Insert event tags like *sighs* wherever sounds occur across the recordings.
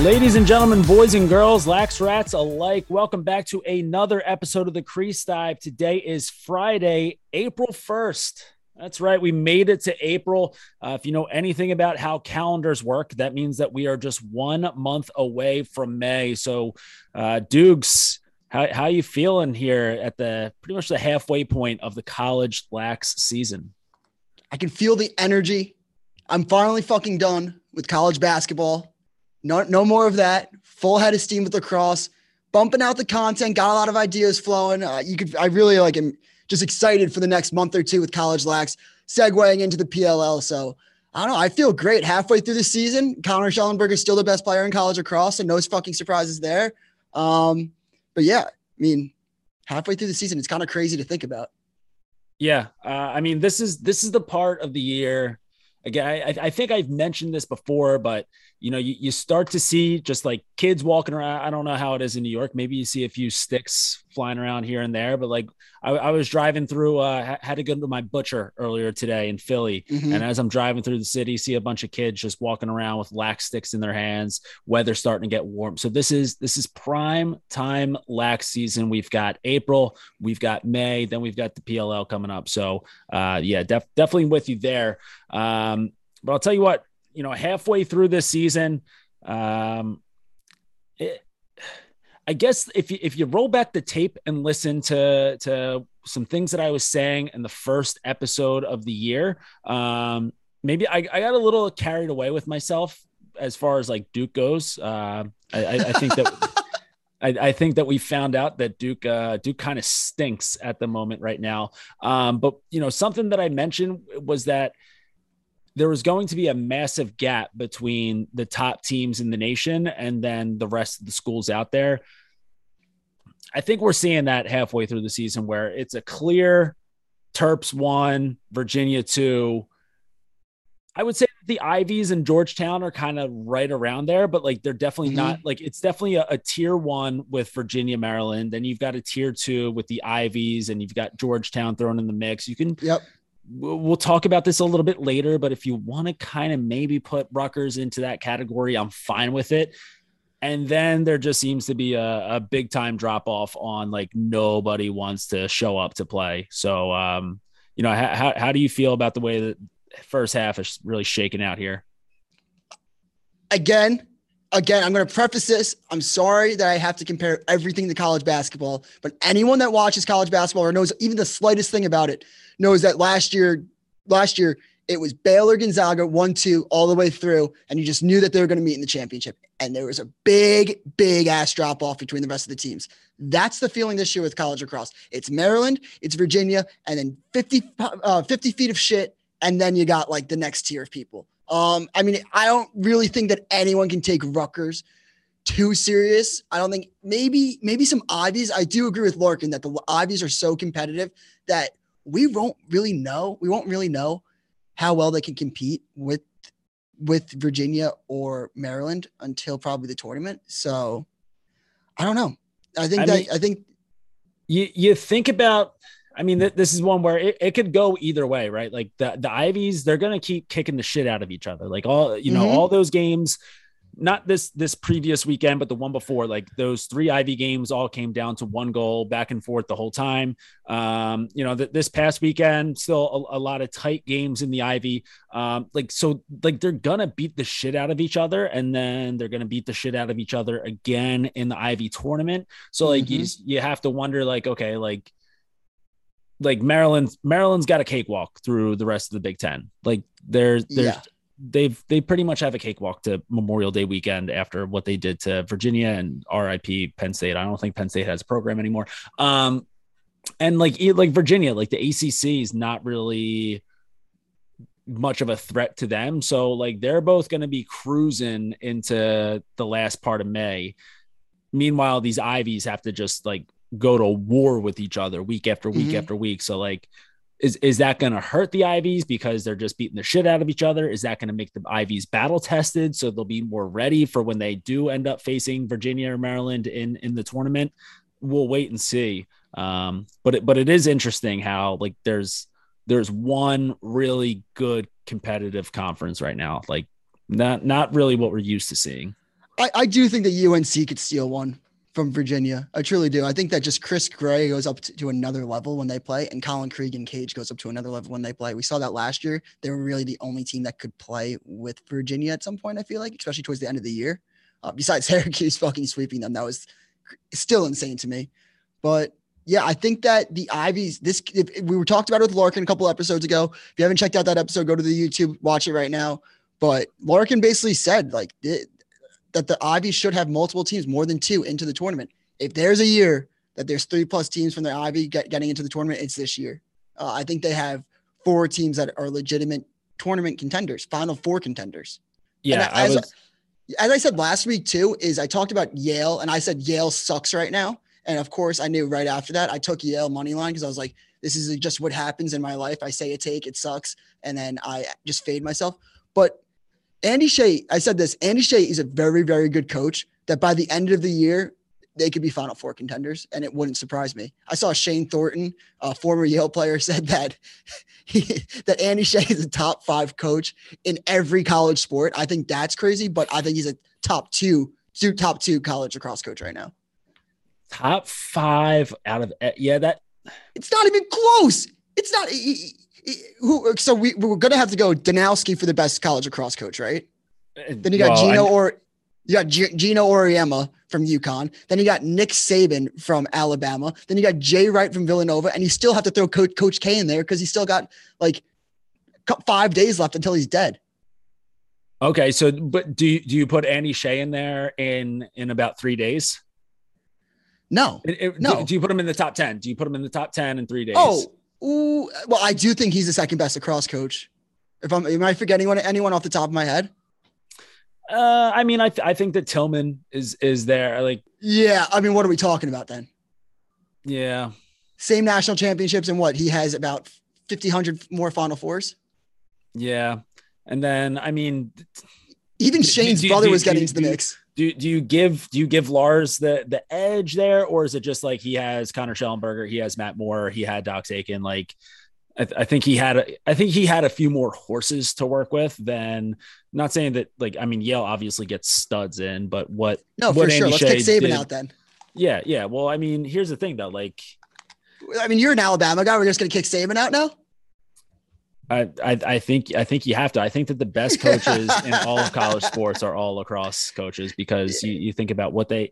Ladies and gentlemen, boys and girls, lax rats alike, welcome back to another episode of the Crease Dive. Today is Friday, April 1st. That's right. We made it to April. Uh, if you know anything about how calendars work, that means that we are just one month away from May. So, uh, Dukes, how, how you feeling here at the pretty much the halfway point of the college lax season? I can feel the energy. I'm finally fucking done with college basketball. No, no more of that. Full head of steam with lacrosse. Bumping out the content. Got a lot of ideas flowing. Uh, you could. I really like. am just excited for the next month or two with college lax, segueing into the PLL. So I don't know. I feel great halfway through the season. Connor Shellenberger is still the best player in college lacrosse, and no fucking surprises there. Um, but yeah, I mean, halfway through the season, it's kind of crazy to think about. Yeah, uh, I mean, this is this is the part of the year. Again, I, I think I've mentioned this before, but you know, you, you start to see just like kids walking around. I don't know how it is in New York. Maybe you see a few sticks flying around here and there, but like I, I was driving through, uh, had to go to my butcher earlier today in Philly. Mm-hmm. And as I'm driving through the city, see a bunch of kids just walking around with lax sticks in their hands, weather starting to get warm. So this is, this is prime time lax season. We've got April, we've got May, then we've got the PLL coming up. So uh, yeah, def- definitely with you there. Um, but I'll tell you what, you know, halfway through this season, um, it, I guess if you if you roll back the tape and listen to to some things that I was saying in the first episode of the year, um, maybe I, I got a little carried away with myself as far as like Duke goes. Uh, I, I, think that. *laughs* I, I, think that we found out that Duke uh, Duke kind of stinks at the moment right now. Um, but you know, something that I mentioned was that there was going to be a massive gap between the top teams in the nation and then the rest of the schools out there. I think we're seeing that halfway through the season where it's a clear Terps one, Virginia two. I would say the Ivies and Georgetown are kind of right around there, but like they're definitely mm-hmm. not like it's definitely a, a, tier one with Virginia, Maryland. Then you've got a tier two with the Ivies, and you've got Georgetown thrown in the mix. You can yep we'll talk about this a little bit later, but if you want to kind of maybe put Rutgers into that category, I'm fine with it. And then there just seems to be a, a big time drop off on like nobody wants to show up to play. So, um, you know, how, how do you feel about the way that first half is really shaking out here? Again, again, I'm going to preface this. I'm sorry that I have to compare everything to college basketball, but anyone that watches college basketball or knows even the slightest thing about it knows that last year, last year it was Baylor Gonzaga one two all the way through, and you just knew that they were going to meet in the championship. And there was a big, big ass drop off between the rest of the teams. That's the feeling this year with college across. It's Maryland, it's Virginia, and then 50, uh, 50 feet of shit, and then you got like the next tier of people. Um, I mean, I don't really think that anyone can take Rutgers too serious. I don't think maybe maybe some Ivies. I do agree with Larkin that the Ivies are so competitive that we won't really know. We won't really know how well they can compete with with Virginia or Maryland until probably the tournament. So I don't know. I think I that mean, I think you you think about I mean, th- this is one where it, it could go either way, right? Like the, the Ivies, they're going to keep kicking the shit out of each other. Like all, you know, mm-hmm. all those games, not this this previous weekend, but the one before, like those three Ivy games all came down to one goal back and forth the whole time. Um, you know, th- this past weekend, still a, a, lot of tight games in the Ivy. Um, like so, like they're gonna beat the shit out of each other, and then they're gonna beat the shit out of each other again in the Ivy tournament. So like mm-hmm. you you have to wonder, like, okay, like like Maryland Maryland's got a cakewalk through the rest of the Big Ten. Like they're they're yeah they've they pretty much have a cakewalk to Memorial Day weekend after what they did to Virginia and RIP Penn State. I don't think Penn State has a program anymore. Um, and like like Virginia, like the ACC is not really much of a threat to them. So like they're both going to be cruising into the last part of May. Meanwhile, these Ivies have to just like go to war with each other week after week mm-hmm. after week. So like is is that going to hurt the Ivies because they're just beating the shit out of each other? Is that going to make the Ivies battle tested so they'll be more ready for when they do end up facing Virginia or Maryland in in the tournament? We'll wait and see. Um, but it, but it is interesting how like there's there's one really good competitive conference right now, like not not really what we're used to seeing. I, I do think that UNC could steal one from Virginia. I truly do. I think that just Chris Gray goes up to, to, another level when they play, and Collin Krieg in cage goes up to another level when they play. We saw that last year. They were really the only team that could play with Virginia at some point, I feel like, especially towards the end of the year. Uh, besides *laughs* Syracuse fucking sweeping them, that was still insane to me. But yeah, I think that the Ivies, this if, if we were talked about it with Larkin a couple episodes ago. If you haven't checked out that episode, go to the YouTube, watch it right now. But Larkin basically said like that the Ivy should have multiple teams, more than two, into the tournament. If there's a year that there's three plus teams from the Ivy get, getting into the tournament, it's this year. Uh, I think they have four teams that are legitimate tournament contenders, Final Four contenders. Yeah, I was. As I said last week too, is I talked about Yale, and I said Yale sucks right now. And of course, I knew right after that I took Yale money line because I was like, this is just what happens in my life. I say a take, it sucks, and then I just fade myself. But Andy Shay, I said this, Andy Shay is a very, very good coach that by the end of the year, they could be Final Four contenders, and it wouldn't surprise me. I saw Shane Thornton, a former Yale player, *laughs* said that he, that Andy Shay is a top five coach in every college sport. I think that's crazy, but I think he's a top two, two top two college lacrosse coach right now. Top five out of yeah, that it's not even close. It's not. He, who? So we we're gonna have to go Danowski for the best college lacrosse coach, right? Then you got well, Geno or you got G- Geno Auriemma from UConn. Then you got Nick Saban from Alabama. Then you got Jay Wright from Villanova, and you still have to throw Coach, Coach K in there because he's still got like five days left until he's dead. Okay, so but do you, do you put Andy Shay in there in in about three days? No, it, it, no. Do, do, you put him in the top ten? Do you put him in the top ten in three days? Oh, Ooh, well, I do think he's the second best lacrosse coach. If I'm, am I forgetting anyone, anyone off the top of my head? Uh, I mean, I th- I think that Tillman is is there. Like, yeah. I mean, what are we talking about then? Yeah. Same national championships and what he has about 50, 100 more Final Fours. Yeah, and then I mean, even Shane's do, brother do, was getting do, into the mix do do you give do you give Lars the the edge there, or is it just like he has Connor Shellenberger, he has Matt Moore, he had Dox Aitken, like I, th- I, think he had a, I think he had a few more horses to work with than not saying that like I mean Yale obviously gets studs in, but what no what for sure let's kick Saban did, out then. Yeah, yeah. Well, I mean, here's the thing though, like I mean, you're an Alabama guy. We're just gonna kick Saban out now. I, I, I think I think you have to. I think that the best *laughs* coaches in all of college sports are all lacrosse coaches because you, you think about what they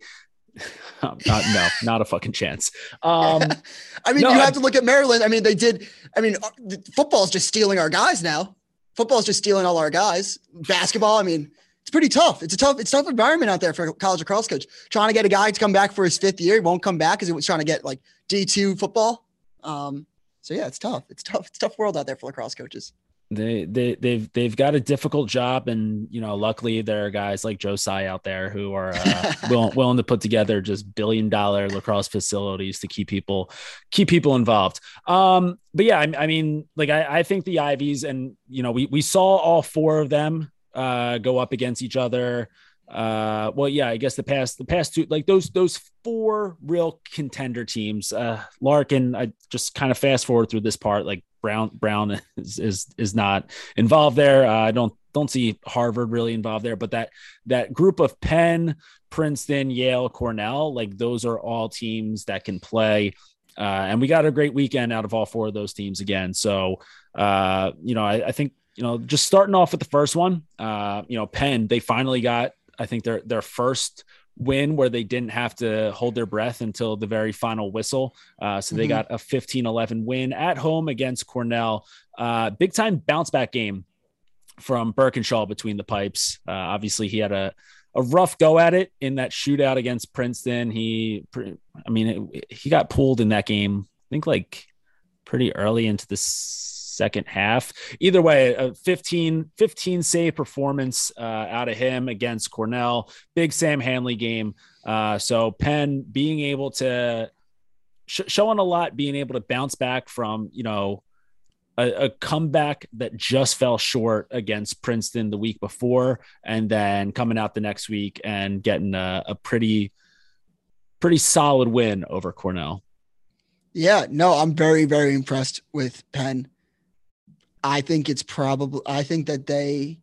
*laughs* not, no, not a fucking chance. Um, *laughs* I mean, no, you have to look at Maryland. I mean, they did. I mean, uh, football is just stealing our guys now. Football is just stealing all our guys. Basketball, I mean, it's pretty tough. It's a tough, it's tough environment out there for a college lacrosse coach. Trying to get a guy to come back for his fifth year, he won't come back because he was trying to get like D two football. Um, so yeah, it's tough. It's tough. It's tough world out there for lacrosse coaches. They they they've they've got a difficult job, and you know, luckily there are guys like Joe Tsai out there who are uh, *laughs* willing, willing to put together just billion dollar lacrosse facilities to keep people keep people involved. Um, but yeah, I, I mean, like I, I think the Ivies, and you know, we we saw all four of them uh, go up against each other uh well yeah i guess the past the past two like those those four real contender teams uh larkin i just kind of fast forward through this part like brown brown *laughs* is is, is not involved there. Uh, i don't don't see harvard really involved there but that that group of penn princeton yale cornell like those are all teams that can play. Uh, and we got a great weekend out of all four of those teams again. So uh you know I, I think you know, just starting off with the first one, uh, you know, Penn, they finally got I think their their first win where they didn't have to hold their breath until the very final whistle. Uh, so they mm-hmm. got a 15 11 win at home against Cornell. Uh, big time bounce back game from Burkinshaw between the pipes. Uh, obviously, he had a, a rough go at it in that shootout against Princeton. He, I mean, it, he got pulled in that game, I think like pretty early into this second half. Either way, a 15, 15 save performance uh, out of him against Cornell. Big Sam Handley game. Uh, so Penn being able to sh- showing a lot, being able to bounce back from you know a, a, comeback that just fell short against Princeton the week before, and then coming out the next week and getting a, a pretty pretty solid win over Cornell. Yeah, no, I'm very, very impressed with Penn. I think it's probably, I think that they,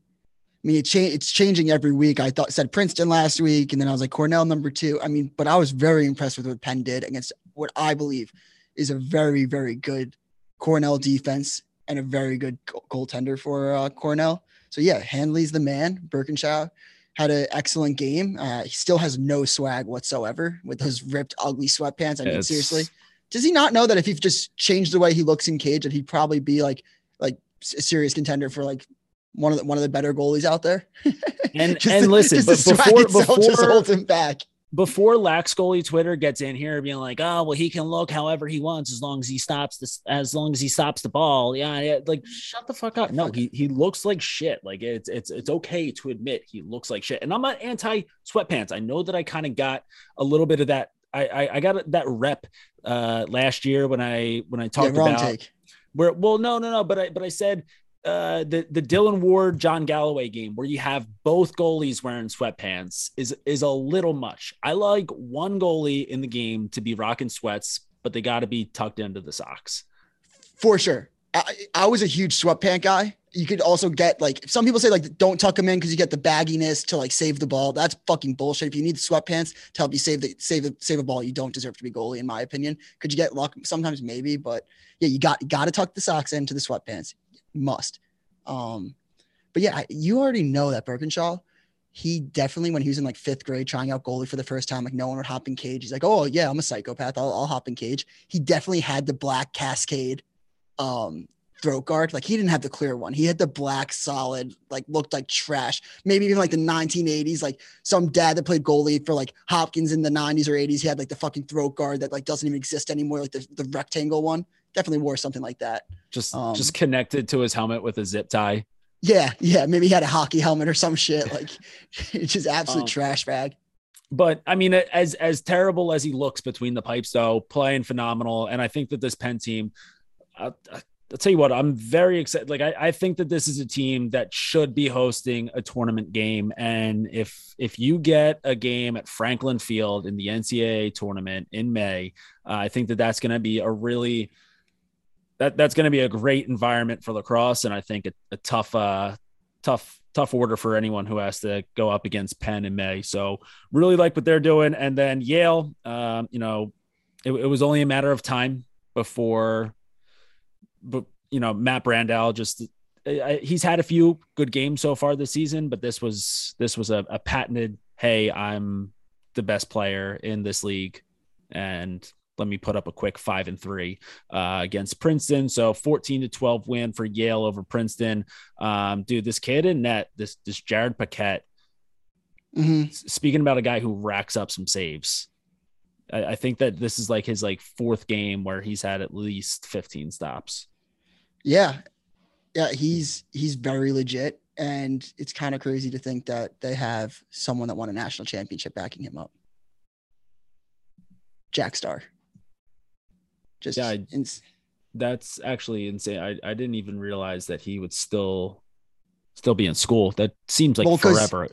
I mean, it cha- it's changing every week. I thought said Princeton last week, and then I was like Cornell number two. I mean, but I was very impressed with what Penn did against what I believe is a very, very good Cornell defense and a very good goaltender for uh, Cornell. So yeah, Handley's the man. Burkinshaw had an excellent game. Uh, he still has no swag whatsoever with those ripped, ugly sweatpants. I mean, it's... seriously, does he not know that if he just changed the way he looks in cage, that he'd probably be like serious contender for like one of the one of the better goalies out there? *laughs* And and listen, but before before just holds him back before lax goalie Twitter gets in here being like, oh well, he can look however he wants as long as he stops this, as long as he stops the ball. Yeah, yeah, like shut the fuck up. No, he he looks like shit. Like it's it's it's okay to admit he looks like shit. And I'm not anti sweatpants. I know that I kind of got a little bit of that. I, I I, got that rep uh last year when I when I talked yeah, about take. Where well no no no but I but I said uh, the the Dillon Ward John Galloway game where you have both goalies wearing sweatpants is is a little much. I like one goalie in the game to be rocking sweats, but they got to be tucked into the socks. For sure. I, I was a huge sweatpant guy. You could also get like some people say like don't tuck them in because you get the bagginess to like save the ball. That's fucking bullshit. If you need sweatpants to help you save the save the save a ball, you don't deserve to be goalie, in my opinion. Could you get luck? Sometimes maybe, but yeah, you got got to tuck the socks into the sweatpants must. Um, but yeah, you already know that Burkinshaw, he definitely, when he was in like fifth grade trying out goalie for the first time, like no one would hop in cage. He's like, oh, yeah, I'm a psychopath. I'll, I'll hop in cage. He definitely had the black cascade um, throat guard. Like he didn't have the clear one. He had the black solid, like looked like trash. Maybe even like the 1980s, like some dad that played goalie for like Hopkins in the 90s or 80s. He had like the fucking throat guard that like doesn't even exist anymore, like the, the rectangle one definitely wore something like that. Just um, just connected to his helmet with a zip tie. Yeah, yeah. Maybe he had a hockey helmet or some shit. Like *laughs* it's just absolute um, trash bag. But I mean, as as terrible as he looks between the pipes, though, playing phenomenal. And I think that this Penn team, I'll, I'll tell you what, I'm very excited. Like I, I think that this is a team that should be hosting a tournament game. And if if you get a game at Franklin Field in the NCAA tournament in May, uh, I think that that's going to be a really that that's going to be a great environment for lacrosse, and I think a, a tough, uh, tough, tough order for anyone who has to go up against Penn in May. So really like what they're doing, and then Yale, um, you know, it, it was only a matter of time before, but you know, Matt Brandau just he's had a few good games so far this season, but this was this was a, a patented. Hey, I'm the best player in this league, and let me put up a quick five and three uh, against Princeton. So 14 to 12 win for Yale over Princeton. Um, dude, this kid in net, this this Jared Paquette. Mm-hmm. Speaking about a guy who racks up some saves, I, I, think that this is like his like fourth game where he's had at least 15 stops. Yeah, yeah, he's he's very legit, and it's kind of crazy to think that they have someone that won a national championship backing him up. Jack Starr. Just yeah, I, ins- that's actually insane. I, I didn't even realize that he would still still be in school. That seems like well, forever.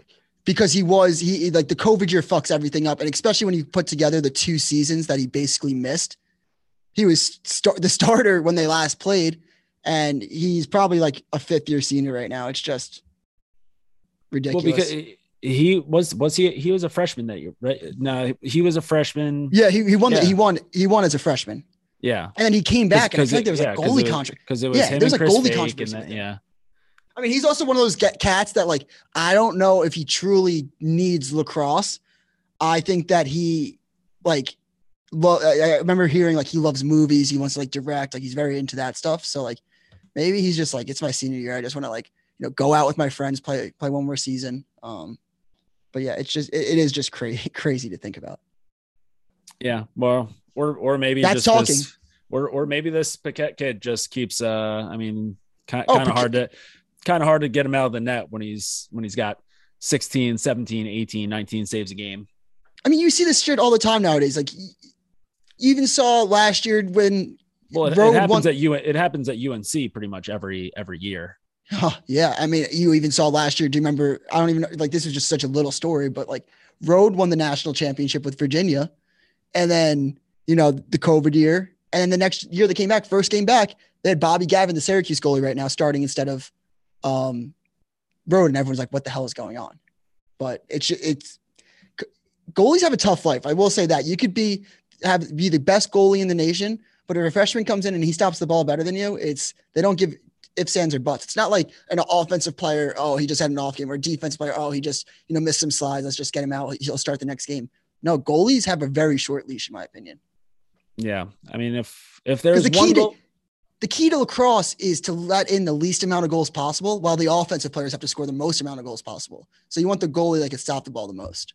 Because he was he like the COVID year fucks everything up, and especially when you put together the two seasons that he basically missed. He was start the starter when they last played, and he's probably like a fifth year senior right now. It's just ridiculous. Well, because he was was he he was a freshman that year, right? No, he was a freshman. Yeah, he, he won yeah. The, he won he won as a freshman. Yeah. And then he came back and I think there was yeah, a goalie contract. Because it was, yeah, there there's a goalie contract. Yeah. I mean, he's also one of those cats that like I don't know if he truly needs lacrosse. I think that he like well, I remember hearing like he loves movies. He wants to like direct. Like he's very into that stuff. So like maybe he's just like it's my senior year. I just want to like you know go out with my friends, play play one more season. Um, but yeah, it's just it, it is just crazy *laughs* crazy to think about. Yeah, well, or or maybe that's talking. This, or or maybe this Paquette kid just keeps. Uh, I mean, kind oh, of hard to kind of hard to get him out of the net when he's when he's got 16, 17, 18, 19 saves a game. I mean, you see this shit all the time nowadays. Like you even saw last year when well, it, it happens won- at U. It happens at UNC pretty much every every year. Oh, yeah, I mean, you even saw last year. Do you remember? I don't even know. Like this is just such a little story, but like Rode won the national championship with Virginia, and then you know the COVID year, and then the next year they came back, first game back, they had Bobby Gavin, the Syracuse goalie, right now starting instead of, um, Rode, and everyone's like, "What the hell is going on?" But it's it's goalies have a tough life. I will say that you could be have be the best goalie in the nation, but if a freshman comes in and he stops the ball better than you, it's they don't give ifs, ands, or buts. It's not like an offensive player, oh, he just had an off game, or a defensive player, oh, he just, you know, missed some slides. Let's just get him out. He'll start the next game. No, goalies have a very short leash, in my opinion. Yeah. I mean, if if there's the one key goal, to the key to lacrosse is to let in the least amount of goals possible, while the offensive players have to score the most amount of goals possible. So you want the goalie that can stop the ball the most.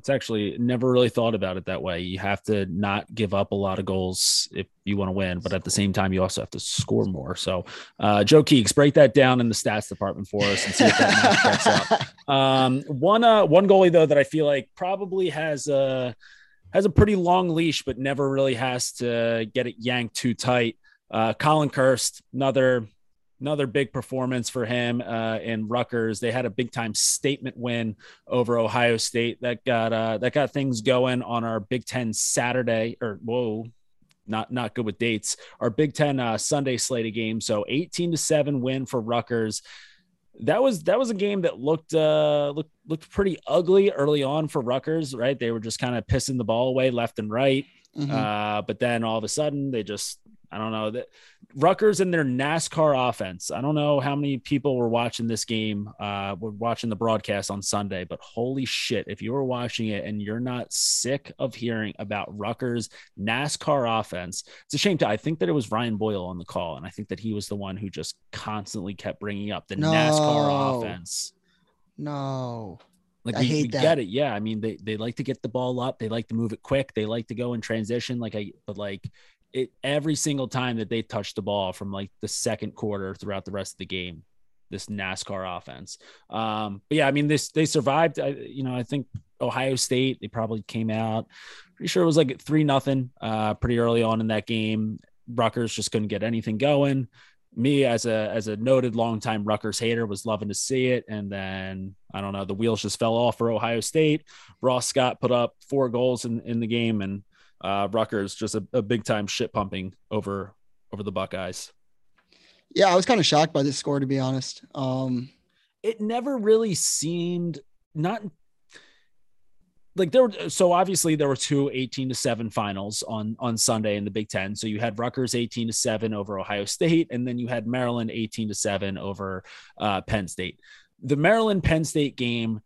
It's actually never really thought about it that way. You have to not give up a lot of goals if you want to win, but at the same time, you also have to score more. So, uh, Joe Keeks, break that down in the stats department for us and see if that checks out. *laughs* Um, one uh, one goalie though that I feel like probably has a has a pretty long leash, but never really has to get it yanked too tight. Uh, Colin Kirst, another another big performance for him uh, in Rutgers. They had a big time statement win over Ohio State that got uh, that got things going on our Big Ten Saturday or whoa. Not not good with dates. Our Big Ten uh, Sunday slate of games. So 18 to seven win for Rutgers that was that was a game that looked uh looked looked pretty ugly early on for Rutgers, right? They were just kind of pissing the ball away left and right. Mhm. Uh, but then all of a sudden they just I don't know that Rutgers and their NASCAR offense. I don't know how many people were watching this game, uh, were watching the broadcast on Sunday, but holy shit, if you were watching it and you're not sick of hearing about Rutgers NASCAR offense, it's a shame to I think that it was Ryan Boyle on the call, and I think that he was the one who just constantly kept bringing up the NASCAR offense. No. Like I we, we get it. Yeah. I mean, they, they like to get the ball up. They like to move it quick. They like to go in transition. Like I, but like it every single time that they touched the ball from like the second quarter throughout the rest of the game, this NASCAR offense. Um, but yeah, I mean, this, they survived. I, you know, I think Ohio State, they probably came out pretty sure it was like three nothing, uh, pretty early on in that game. Rutgers just couldn't get anything going me as a as a noted longtime Rutgers hater was loving to see it, and then I don't know the wheels just fell off for Ohio State. Ross Scott put up four goals in, in the game, and uh, Rutgers just a, a big time shit pumping over over the Buckeyes. Yeah, I was kind of shocked by this score to be honest. Um, It never really seemed not like there were so obviously there were two 18 to 7 finals on on Sunday in the Big 10 so you had Rutgers 18 to 7 over Ohio State and then you had Maryland 18 to 7 over uh, Penn State the Maryland Penn State game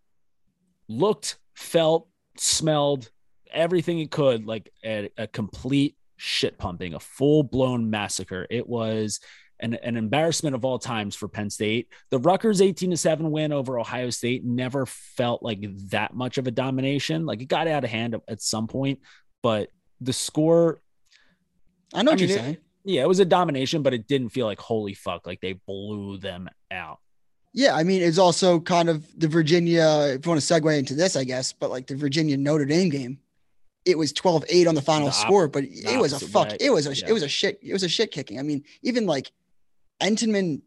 looked felt smelled everything it could like a, a complete shit pumping a full blown massacre it was an, an embarrassment of all times for Penn State. The Rutgers 18 to 7 win over Ohio State never felt like that much of a domination. Like it got out of hand at some point, but the score, I know I what mean, you're it- saying. yeah, it was a domination, but it didn't feel like holy fuck, like they blew them out. Yeah, I mean, it's also kind of the Virginia, if you want to segue into this, I guess, but like the Virginia Notre Dame game, it was 12 8 on the final The op- score, but it was a fuck. way. It was a, Yeah. it was a shit, it was a shit kicking. I mean, even like Entenmann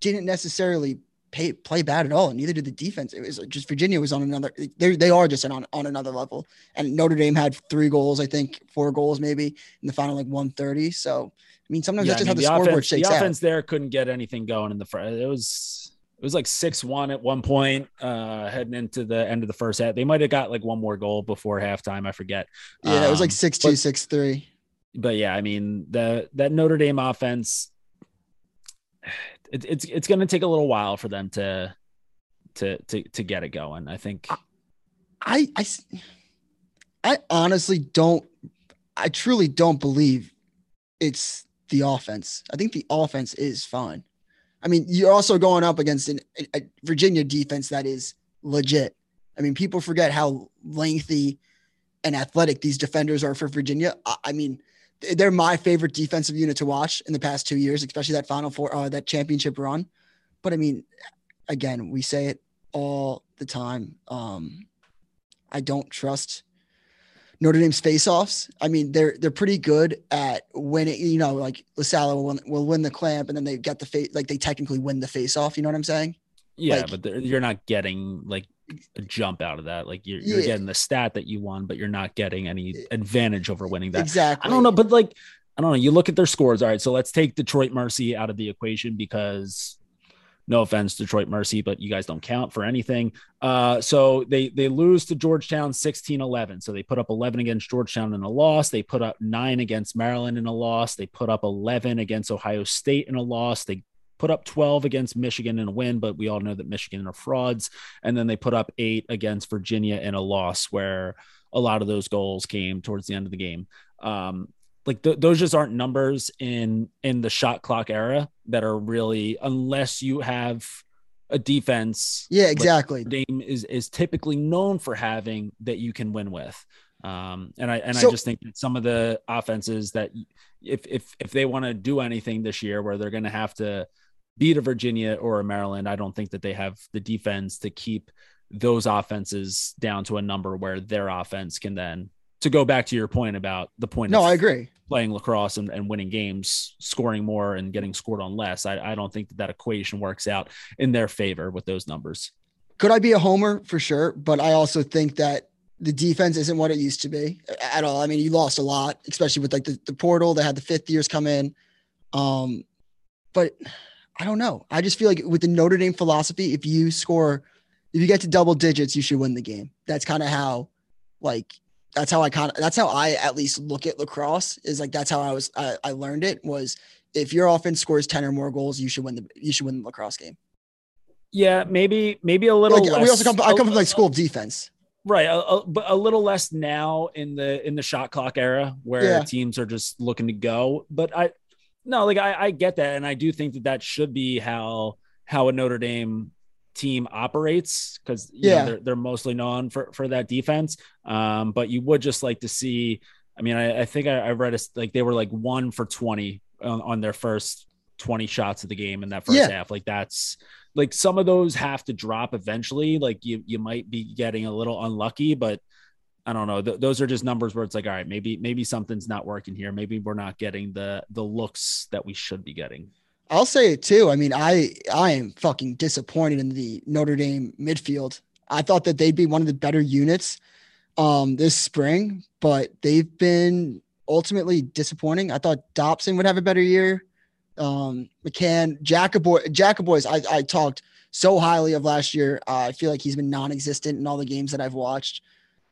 didn't necessarily pay, play bad at all, and neither did the defense. It was just Virginia was on another, they they are just on, on another level. And Notre Dame had three goals, I think, four goals maybe in the final, like 130. So, I mean, sometimes Yeah, that's I just mean, how the, the scoreboard offense, shakes the out. offense there couldn't get anything going in the front. It was it was like six one at one point, uh, heading into the end of the first half. They might have got like one more goal before halftime. I forget. Yeah, it was like Um, six but- two, six three. but yeah, I mean the that Notre Dame offense, it, it's it's going to take a little while for them to to to to get it going. I think. I I I honestly don't, I truly don't believe it's the offense. I think the offense is fine. I mean, you're also going up against an, a, Virginia defense that is legit. I mean, people forget how lengthy and athletic these defenders are for Virginia. I, I mean, they're my favorite defensive unit to watch in the past two years, especially that Final Four, uh, that championship run. But I mean, again, we say it all the time. Um, I don't trust Notre Dame's faceoffs. I mean, they're they're pretty good at winning. You know, like LaSalle will win, will win the clamp, and then they get the face. Like they technically win the faceoff. You know what I'm saying? Yeah, Like- but you're not getting like a jump out of that. Like you're, you're Yeah. getting the stat that you won, but you're not getting any advantage over winning that. Exactly. I don't know, but like I don't know. You look at their scores. All right, so let's take Detroit Mercy out of the equation because no offense, Detroit Mercy, but you guys don't count for anything. Uh, so they they lose to Georgetown 16-11. So they put up 11 against Georgetown in a loss. They put up nine against Maryland in a loss. They put up 11 against Ohio State in a loss. They put up 12 against Michigan in a win, but we all know that Michigan are frauds. And then they put up eight against Virginia in a loss where a lot of those goals came towards the end of the game. Um, like th- those just aren't numbers in in the shot clock era that are really unless you have a defense. Yeah, exactly. Dame is is typically known for having that you can win with. Um, and I and so, I just think that some of the offenses that if if if they want to do anything this year where they're going to have to beat a Virginia or a Maryland, I don't think that they have the defense to keep those offenses down to a number where their offense can then to go back to your point about the point. No, I agree. Playing lacrosse and, and winning games, scoring more and getting scored on less. I, I don't think that that equation works out in their favor with those numbers. Could I be a homer for sure? But I also think that the defense isn't what it used to be at all. I mean, you lost a lot, especially with like the, the portal. They had the fifth years come in. Um, but I don't know. I just feel like with the Notre Dame philosophy, if you score, if you get to double digits, you should win the game. That's kind of how, like, that's how I kind of, that's how I at least look at lacrosse is like, that's how I was, I, I learned it was if your offense scores 10 or more goals, you should win the, you should win the lacrosse game. Yeah, maybe, maybe a little like, less. We also come, I come from like school of defense. Right, a, a, but a little less now in the in the shot clock era where yeah. teams are just looking to go. But I, no, like I, I get that, and I do think that that should be how how a Notre Dame team operates because yeah know, they're, they're mostly known for for that defense. Um, but you would just like to see. I mean, I, I think I, I read a, like they were like one for twenty on, on their first 20 shots of the game in that first yeah. half. Like that's like some of those have to drop eventually. Like you you might be getting a little unlucky, but I don't know. Th- those are just numbers where it's like, all right, maybe maybe something's not working here. Maybe we're not getting the the looks that we should be getting. I'll say it too. I mean, I I am fucking disappointed in the Notre Dame midfield. I thought that they'd be one of the better units um this spring, but they've been ultimately disappointing. I thought Dobson would have a better year um, McCann, Jacobboy, Jacoboys. I, I talked so highly of last year. Uh, I feel like he's been non-existent in all the games that I've watched.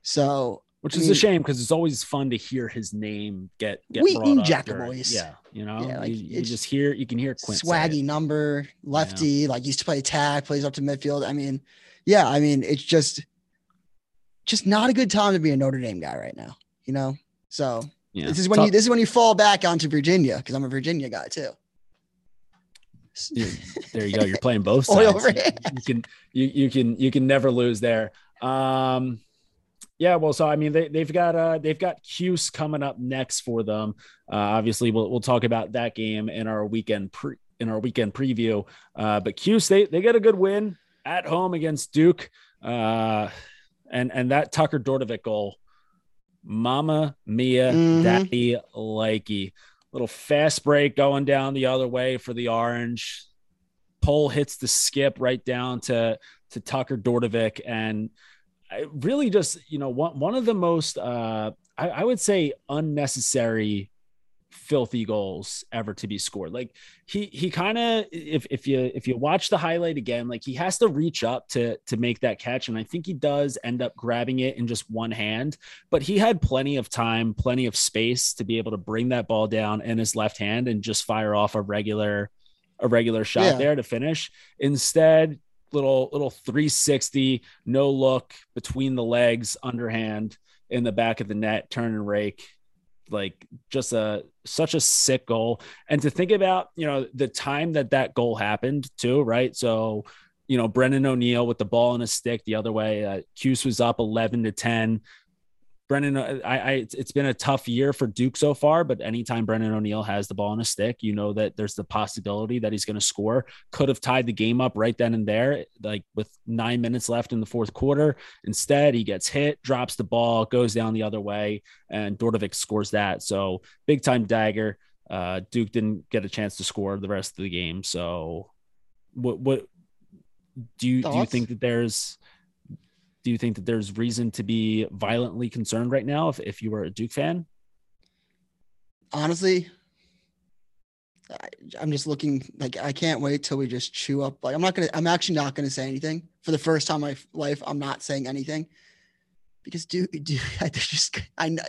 So, which I is mean, a shame because it's always fun to hear his name get get we brought Jacoboys. Yeah, you know, yeah, like you, you just hear you can hear Quint swaggy number lefty, yeah. like used to play attack, plays up to midfield. I mean, yeah, I mean, it's just just not a good time to be a Notre Dame guy right now. You know, so yeah. this is when you this is when you fall back onto Virginia because I'm a Virginia guy too there you go. You're playing both *laughs* sides. you can you you can you can never lose there. Um, yeah, well, so I mean, they they've got uh they've got Cuse coming up next for them. Uh, obviously, we'll we'll talk about that game in our weekend pre in our weekend preview. Uh, but Cuse they they get a good win at home against Duke. Uh, and and that Tucker Dordevic goal, Mama Mia, mm-hmm. Daddy likey little fast break going down the other way for the orange. Pole hits the skip right down to to Tucker Dordevic, and really just you know one one of the most uh, I, I would say unnecessary filthy goals ever to be scored. Like he he kind of if if you if you watch the highlight again, like he has to reach up to to make that catch, and I think he does end up grabbing it in just one hand. But he had plenty of time, plenty of space to be able to bring that ball down in his left hand and just fire off a regular a regular shot yeah. there to finish. Instead, little little 360 no look between the legs underhand in the back of the net turn and rake. Like just a such a sick goal. And to think about you know the time that that goal happened too right? So you know brendan o'neill with the ball in a stick the other way uh, Cuse was up 11 to 10 Brendan, uh, I, I, it's been a tough year for Duke so far, but anytime Brendan O'Neill has the ball on a stick, you know that there's the possibility that he's going to score. Could have tied the game up right then and there, like with nine minutes left in the fourth quarter. Instead, he gets hit, drops the ball, goes down the other way, and Dordevic scores that. So big time dagger. Uh, Duke didn't get a chance to score the rest of the game. So, what what do you Thoughts? do you think that there's do you think that there's reason to be violently concerned right now if, if you were a Duke fan? Honestly, I, I'm just looking like I can't wait till we just chew up. Like I'm not gonna. I'm actually not gonna say anything for the first time in my life. I'm not saying anything because dude, *laughs* dude *laughs* they're just I know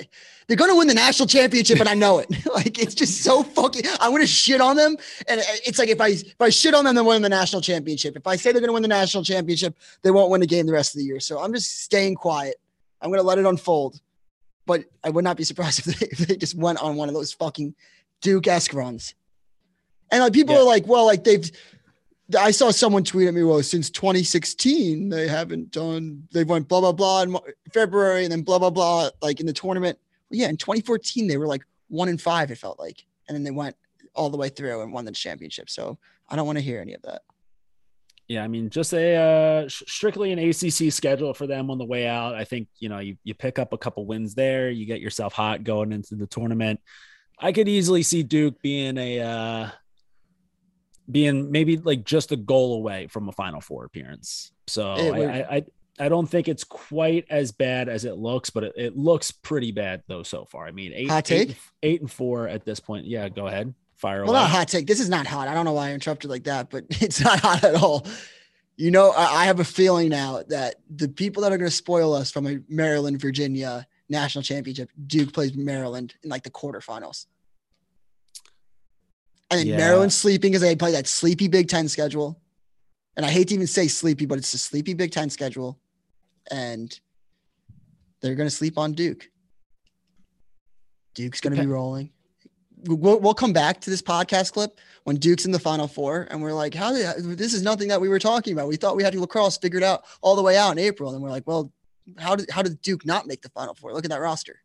they're gonna win the national championship, and I know it. *laughs* like it's just so fucking. I'm gonna shit on them, and uh, it's like if I if I shit on them, they win the national championship. If I say they're gonna win the national championship, they won't win a game the rest of the year. So I'm just staying quiet. I'm gonna let it unfold, but I would not be surprised if they, if they just went on one of those fucking Duke esque runs. And like people yeah. are like, well, like they've I saw someone tweet at me, well, since 2016, they haven't done, they went blah, blah, blah in February and then blah, blah, blah, like in the tournament. Well, yeah, in 2014, they were like one in five, it felt like. And then they went all the way through and won the championship. So I don't want to hear any of that. Yeah, I mean, just a uh, strictly an ACC schedule for them on the way out. I think you know you you pick up a couple wins there, you get yourself hot going into the tournament. I could easily see Duke being a uh, being maybe like just a goal away from a Final Four appearance. So I, I, I don't think it's quite as bad as it looks, but it, it looks pretty bad though so far. I mean, eight, hot take? Eight, eight and four at this point. Yeah, go ahead, fire well, away. not hot take. This is not hot. I don't know why I interrupted like that, but *laughs* it's not hot at all. You know, I, I have a feeling now that the people that are going to spoil us from a Maryland Virginia national championship, Duke plays Maryland in like the quarterfinals. And then yeah. Maryland's sleeping because they play that sleepy Big Ten schedule. And I hate to even say sleepy, but it's a sleepy Big Ten schedule. And they're going to sleep on Duke. Duke's going to be rolling. We'll, we'll come back to this podcast clip when Duke's in the Final Four, and we're like, "How did this is nothing that we were talking about? We thought we had lacrosse figured out all the way out in April, and we're like, well, how did how did Duke not make the Final Four? Look at that roster,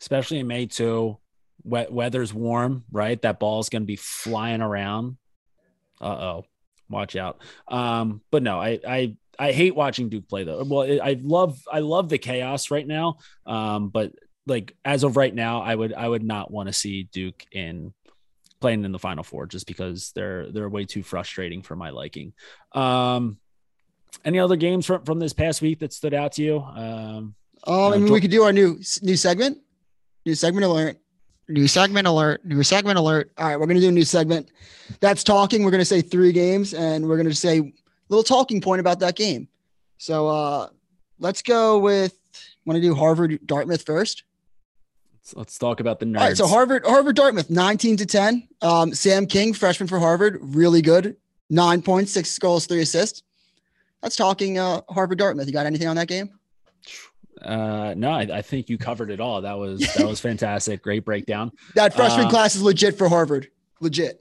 especially in May too wet weather's warm, right? That ball's going to be flying around. Uh oh, watch out. Um, but no, I I I hate watching Duke play though. Well, I love I love the chaos right now. Um, but like as of right now, I would I would not want to see Duke in playing in the Final Four just because they're they're way too frustrating for my liking. Um, any other games from from this past week that stood out to you? Um, um, I mean, we could do our new new segment, new segment alert new segment alert, new segment alert. All right, we're going to do a new segment. That's talking. We're going to say three games and we're going to say a little talking point about that game. So uh, let's go with, want to do Harvard Dartmouth first? Let's, let's talk about the nerds. All right, so Harvard, Harvard Dartmouth, 19 to 10. Um, Sam King, freshman for Harvard, really good. Nine points, six goals, three assists. That's talking uh, Harvard Dartmouth. You got anything on that game? Uh, no, I, I, think you covered it all. That was that was *laughs* fantastic. Great breakdown. That freshman uh, class is legit for Harvard. Legit.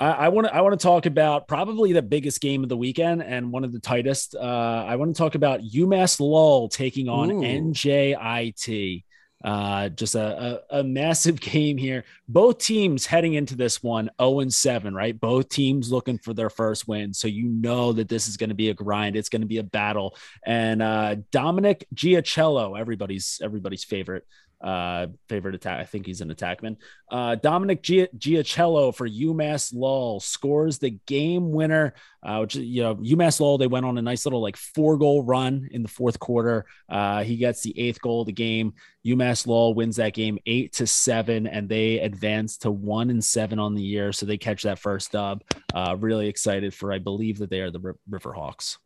I want to I want to talk about probably the biggest game of the weekend and one of the tightest. Uh, I want to talk about UMass Lowell taking on Ooh. NJIT. Uh, just a, a, a, massive *laughs* game here. Both teams heading into this one 0 and 7, right? Both teams looking for their first win. So you know that this is going to be a grind. It's going to be a battle. And uh, Dominic Giacello, everybody's everybody's favorite uh, favorite attack. I think he's an attackman. Uh, Dominic Gia- Giacello for UMass Lowell scores the game winner. Uh, which you know UMass Lowell they went on a nice little like four goal run in the fourth quarter. Uh, he gets the eighth goal of the game. UMass Lowell wins that game eight to seven, and they advance to one and seven on the year. So they catch that first dub. Uh, really excited for I believe that they are the R- Riverhawks.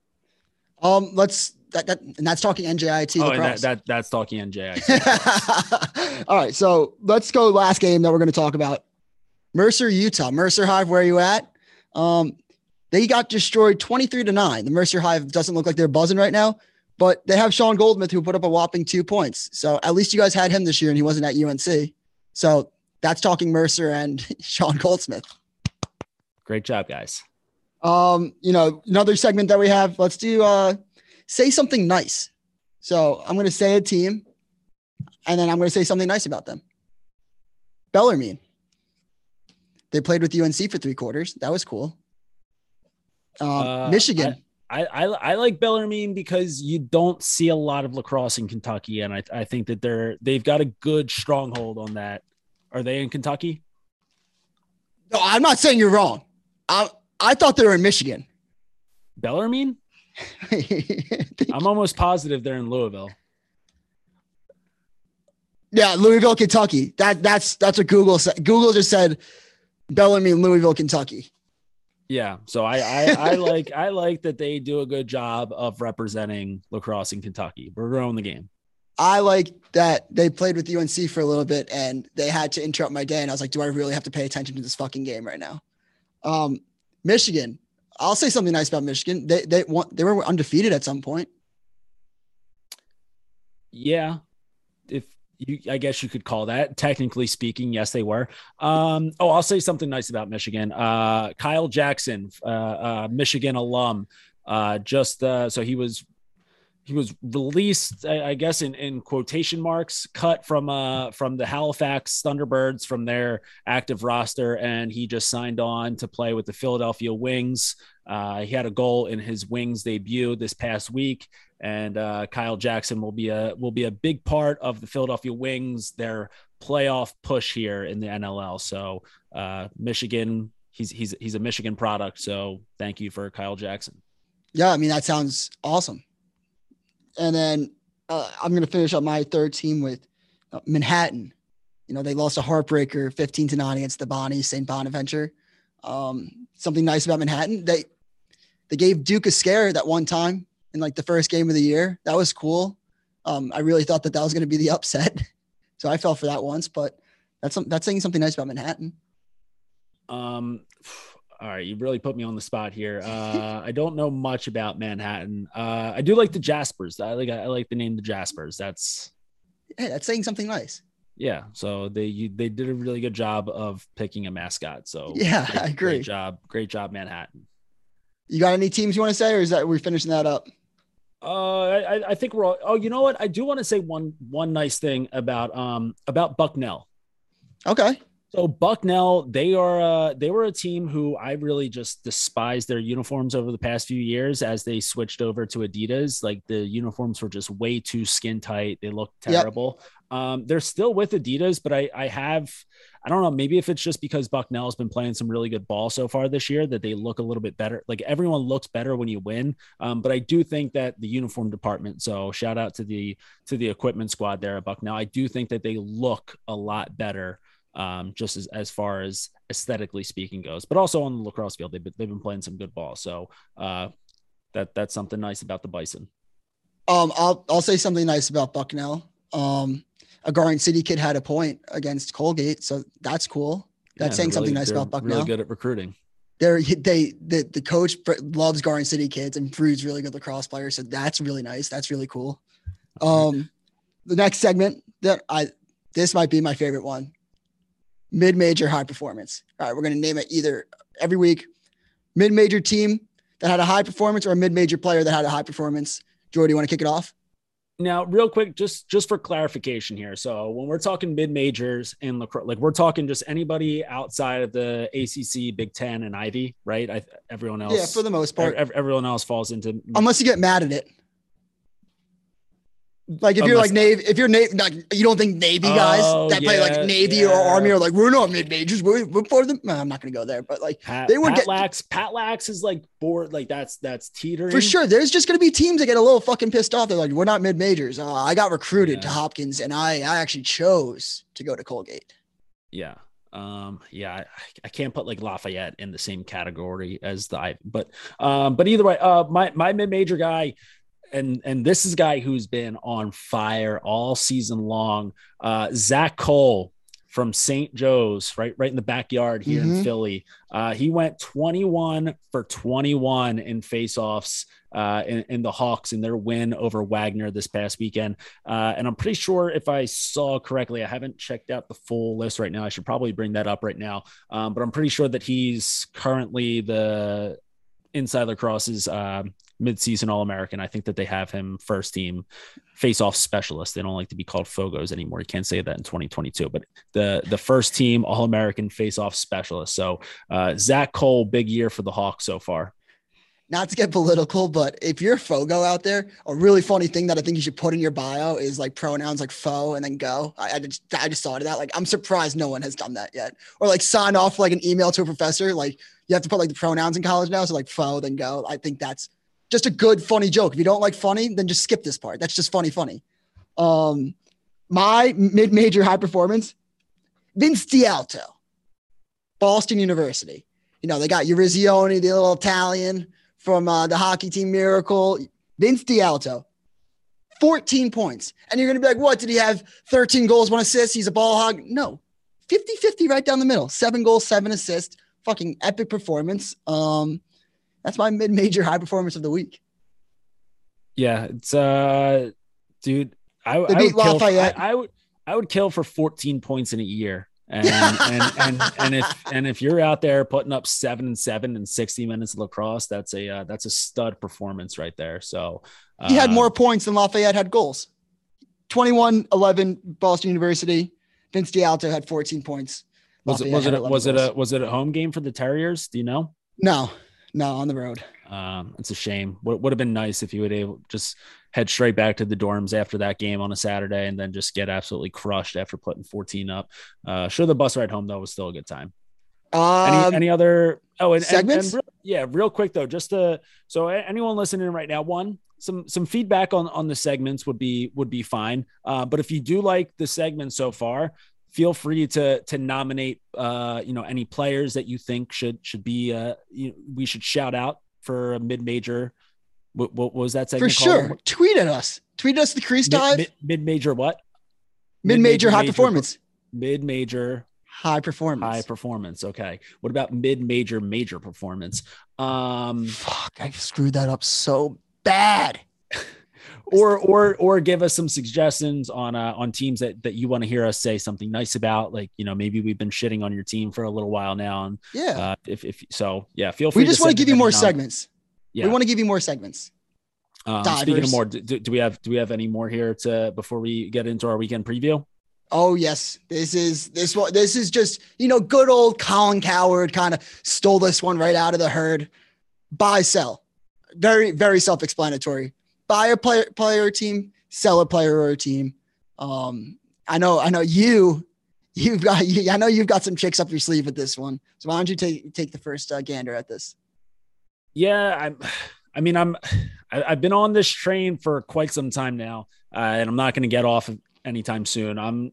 Um, let's that, that and that's talking NJIT. Oh, that, that that's talking NJIT. *laughs* All right, so let's go last game that we're going to talk about. Mercer, Utah. Mercer Hive, where are you at? Um, they got destroyed 23 to 9. The Mercer Hive doesn't look like they're buzzing right now, but they have Sean Goldsmith who put up a whopping two points. So at least you guys had him this year and he wasn't at UNC. So that's talking Mercer and *laughs* Sean Goldsmith. Great job, guys. Um, you know, another segment that we have, let's do uh say something nice. So I'm to say a team and then I'm to say something nice about them. Bellarmine. They played with UNC for three quarters. That was cool. Um, uh, Michigan. I, I, I like Bellarmine because you don't see a lot of lacrosse in Kentucky, and I, I think that they're they've got a good stronghold on that. Are they in Kentucky? No, I'm not saying you're wrong. I I thought they were in Michigan. Bellarmine? *laughs* I'm almost positive they're in Louisville. Yeah, Louisville, Kentucky. That that's that's what Google said. Google just said Bellarmine, Louisville, Kentucky. Yeah, so I, I I *laughs* like I like that they do a good job of representing lacrosse in Kentucky. We're growing the game. I like that they played with UNC for a little bit and they had to interrupt my day. And I was like, do I really have to pay attention to this fucking game right now? Um, Michigan. I'll say something nice about Michigan. They they want they were undefeated at some point. Yeah, if you, I guess you could call that technically speaking. Yes, they were. Um, oh, I'll say something nice about Michigan. Uh, Kyle Jackson, uh, uh, Michigan alum. Uh, just uh, so he was he was released, I guess, in, in quotation marks, cut from uh from the Halifax Thunderbirds from their active roster, and he just signed on to play with the Philadelphia Wings. Uh, he had a goal in his Wings debut this past week, and uh, Kyle Jackson will be a will be a big part of the Philadelphia Wings their playoff push here in the NLL. So uh, Michigan, he's he's he's a Michigan product. So thank you for Kyle Jackson. Yeah, I mean that sounds awesome. And then uh, I'm going to finish up my third team with uh, Manhattan. You know, they lost a heartbreaker 15 to 9 against the Bonnie St. Bonaventure. Um, something nice about Manhattan, they they gave Duke a scare that one time in like the first game of the year. That was cool. Um, I really thought that that was going to be the *laughs* upset. so I fell for that once, but that's that's saying something nice about Manhattan. Um, all right, you really put me on the spot here. Uh, I don't know much about Manhattan. Uh, I do like the Jaspers. I like I like the name the Jaspers. That's hey, that's saying something nice. Yeah, so they you, they did a really good job of picking a mascot. So *laughs* yeah, great, I agree. Great job, great job, Manhattan. You got any teams you want to say, or is that we're finishing that up? Uh, I, I think we're all. Oh, you know what? I do want to say one one nice thing about um about Bucknell. Okay. So Bucknell, they are uh, they were a team who I really just despised their uniforms over the past few years as they switched over to Adidas. Like the uniforms were just way too skin tight. They looked terrible. Yep. Um, they're still with Adidas, but I I have I don't know maybe if it's just because Bucknell has been playing some really good ball so far this year that they look a little bit better. Like everyone looks better when you win. Um, but I do think that the uniform department. So shout out to the to the equipment squad there at Bucknell. I do think that they look a lot better um, just as, as far as aesthetically speaking goes, but also on the lacrosse field, they've been, they've been playing some good ball. So uh, that that's something nice about the Bison. Um, I'll I'll say something nice about Bucknell. Um, a Garden City kid had a point against Colgate, so that's cool. That's yeah, saying really, something nice about Bucknell. Really good at recruiting. They're they the the coach loves Garden City kids and breeds really good lacrosse players, so that's really nice. That's really cool. Um, the next segment that I this might be my favorite one mid major high performance. All right, we're going to name it either every week mid major team that had a high performance or a mid major player that had a high performance. Jordy, you want to kick it off? Now, real quick, just just for clarification here. So when we're talking mid majors in lacrosse, like we're talking just anybody outside of the ACC, Big Ten, and Ivy, right? I, everyone else, yeah, for the most part, everyone else falls into unless you get mad at it. Like if you're like Navy, if you're Navy, like you don't think Navy guys oh, that yeah, play like Navy yeah. or Army are like we're not mid majors, we're, we're of them. I'm not gonna go there, but like Pat, they were Pat get, Lax. Pat Lax is like bored, like that's that's teetering for sure. There's just gonna be teams that get a little fucking pissed off. They're like, we're not mid majors. Uh, I got recruited yeah. to Hopkins, and I I actually chose to go to Colgate. Yeah. Um, yeah, I, I, can't put like Lafayette in the same category as the I, but um, but either way, uh, my my mid major guy, and and this is a guy who's been on fire all season long. Uh, Zach Cole from St. Joe's, right, right in the backyard here mm-hmm. in Philly. Uh, he went 21 for 21 in faceoffs uh, in, in, the Hawks in their win over Wagner this past weekend. Uh, and I'm pretty sure if I saw correctly, I haven't checked out the full list right now. I should probably bring that up right now. Um, but I'm pretty sure that he's currently the inside lacrosse's uh, midseason All American. I think that they have him first team face off specialist. They don't like to be called Fogos anymore. You can't say that in 2022, but the the first team All American face off specialist. So uh, Zach Cole, big year for the Hawks so far. Not to get political, but if you're Fogo out there, a really funny thing that I think you should put in your bio is like pronouns like fo and then go. I, I just I just thought of that. Like I'm surprised no one has done that yet. Or like sign off like an email to a professor. Like you have to put like the pronouns in college now. So like fo, then go. I think that's just a good, funny joke. If you don't like funny, then just skip this part. That's just funny, funny. Um, my mid-major high performance, Vince D'Alto. Boston University. You know, they got Eruzione, the little Italian from uh, the hockey team Miracle, Vince D'Alto, 14 points. And you're going to be like, what? Did he have 13 goals, one assist? He's a ball hog? No, 50 50 right down the middle. Seven goals, seven assists. Fucking epic performance. Um, that's my mid major high performance of the week. Yeah, it's uh, dude, I, I would kill. I, I, would I would kill for 14 points in a year. And and and and if and if you're out there putting up seven and seven and 60 minutes of lacrosse, that's a uh, that's a stud performance right there. So uh, he had more points than Lafayette had goals. 21 11 Boston University. Vince D'Alto had 14 points. Was it was it a, was goals. it a was it a home game for the Terriers? Do you know? No, no, on the road. Um, it's a shame. Would would have been nice if you would able just head straight back to the dorms after that game on a Saturday and then just get absolutely crushed after putting 14 up. Uh, sure, the bus ride home though was still a good time. Um, any, any other? Oh, and segments. And, and real, yeah, real quick though, just to so anyone listening right now, one some some feedback on on the segments would be would be fine. Uh, but if you do like the segment so far, feel free to to nominate uh, you know any players that you think should should be uh, you, we should shout out for a mid major. What, what, was that segment? For sure, called? tweet at us. Tweet us the crease dive. Mid major what? Mid major high performance. Mid major high performance. High performance. Okay. What about mid major major performance? Um, Fuck, I screwed that up so bad. *laughs* or or or give us some suggestions on uh, on teams that that you want to hear us say something nice about. Like you know maybe we've been shitting on your team for a little while now, and yeah, uh, if if so, yeah, feel free. We just want to give you more on. segments. Yeah, we want to give you more segments. Um, speaking of more, do, do, we have do we have any more here to before we get into our weekend preview? Oh yes, this is this one. This is just you know good old Colin Coward kind of stole this one right out of the herd. Buy sell, very very self explanatory buy a player player team, sell a player or a team. Um, I know, I know you, you've got, you, *laughs* I know you've got some tricks up your sleeve with this one. So why don't you take take the first uh, gander at this? Yeah, I'm. I mean, I'm. I, I've been on this train for quite some time now, uh, and I'm not going to get off anytime soon. I'm.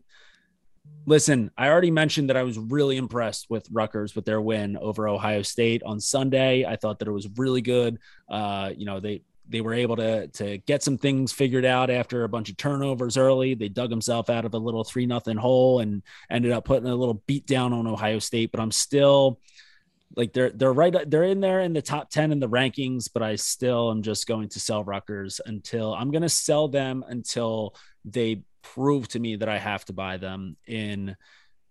Listen, I already mentioned that I was really impressed with Rutgers with their win over Ohio State on Sunday. I thought that it was really good. Uh, you know, they they were able to to get some things figured out after a bunch of turnovers early. They dug themselves out of a little three nothing hole and ended up putting a little beat down on Ohio State. But I'm still like they're they're right they're in there in the top 10 in the rankings but i still am just going to sell Rutgers until i'm going to sell them until they prove to me that i have to buy them in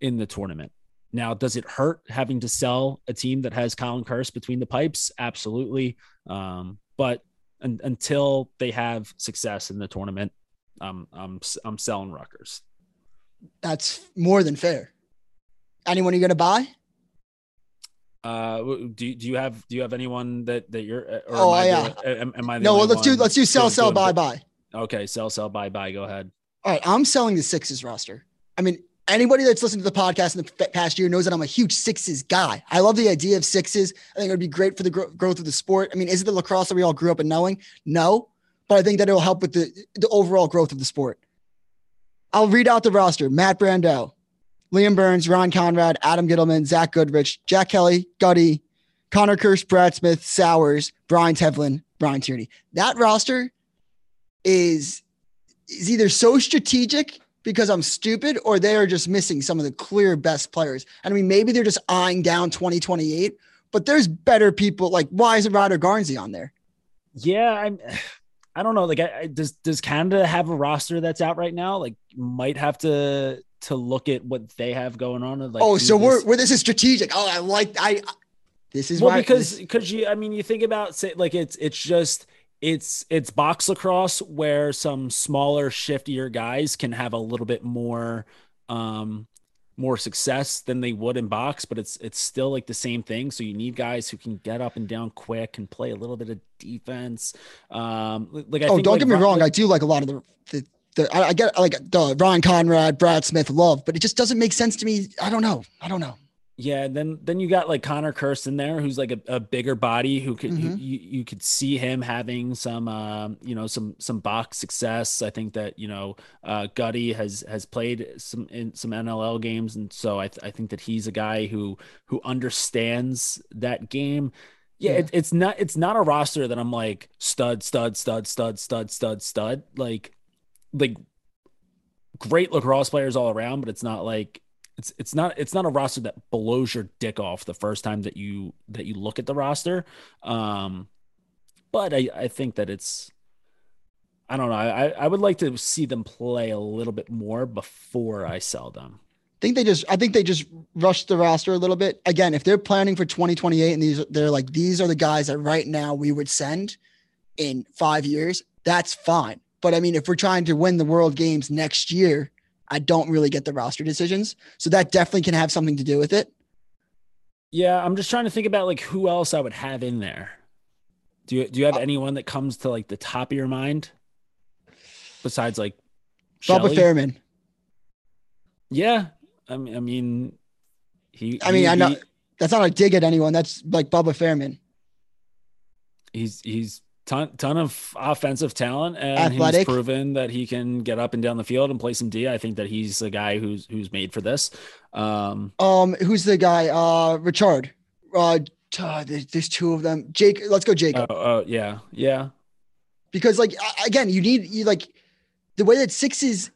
in the tournament now does it hurt having to sell a team that has colin Kirst between the pipes absolutely um, but and, until they have success in the tournament, um, I'm I'm selling Rutgers. That's more than fair. Anyone you're going to buy? Uh, do, do you have do you have anyone that that you're? Or oh am yeah. The, am, am I no? Well, let's do let's do sell sell buy buy. Okay, sell sell buy buy. Go ahead. All right, I'm selling the Sixes roster. I mean, anybody that's listened to the podcast in the past year knows that I'm a huge sixes guy. I love the idea of sixes. I think it would be great for the gro- growth of the sport. I mean, is it the lacrosse that we all grew up in knowing? No, but I think that it'll help with the, the overall growth of the sport. I'll read out the roster Matt Brandau, Liam Byrnes, Ryan Conrad, Adam Ghitelman, Zach Goodrich, Jack Kelly, Gutty, Connor Kirst, Brad Smith, Sowers, Brian Tevlin, Brian Tierney. That roster is is either so strategic because I'm stupid or they are just missing some of the clear best players. And I mean, maybe they're just eyeing down 2028, but there's better people. Like, why isn't Ryder Garnsey on there? Yeah, I'm. *sighs* I don't know. Like, I, does does Canada have a roster that's out right now? Like, might have to to look at what they have going on. Like, oh, so this... we're we're this is strategic. Oh, I like I. This is well because because you. I mean, you think about say like it's it's just it's it's box lacrosse where some smaller shiftier guys can have a little bit more um more success than they would in box but it's it's still like the same thing so you need guys who can get up and down quick and play a little bit of defense um like I oh think don't like, get me wrong i do like a lot of the, the the, I, I get like the Ryan Conrad, Brad Smith love, but it just doesn't make sense to me. I don't know. I don't know. Yeah, then then you got like Connor Kirsten there, who's like a, a bigger body, who could Mhm. you, you could see him having some um, you know some some box success. I think that you know uh, Gutty has has played some in some NLL games, and so I th- I think that he's a guy who who understands that game. Yeah, Yeah. It, it's not it's not a roster that I'm like stud stud stud stud stud stud stud like like great lacrosse players all around, but it's not like it's it's not it's not a roster that blows your dick off the first time that you that you look at the roster. Um, but I I think that it's I don't know. I I would like to see them play a little bit more before I sell them. I think they just I think they just rushed the roster a little bit. Again, if they're planning for 2028 and these they're like these are the guys that right now we would send in 5 years, that's fine. But I mean, if we're trying to win the world games next year, I don't really get the roster decisions. So that definitely can have something to do with it. Yeah, I'm just trying to think about like who else I would have in there. Do you do you have Uh, anyone that comes to like the top of your mind besides like Bubba Fairman. Yeah, I mean, I mean, he. I mean, he- I know he- that's not a dig at anyone. That's like Bubba Fairman. he's he's ton ton of offensive talent, and Athletic. he's proven that he can get up and down the field and play some D. I think that he's the guy who's who's made for this. Um, Um, who's the guy? Uh, Richard. Uh, uh, there's, there's two of them. Jake, let's go, Jacob. oh, oh, yeah, yeah, because like again, you need you like the way that six is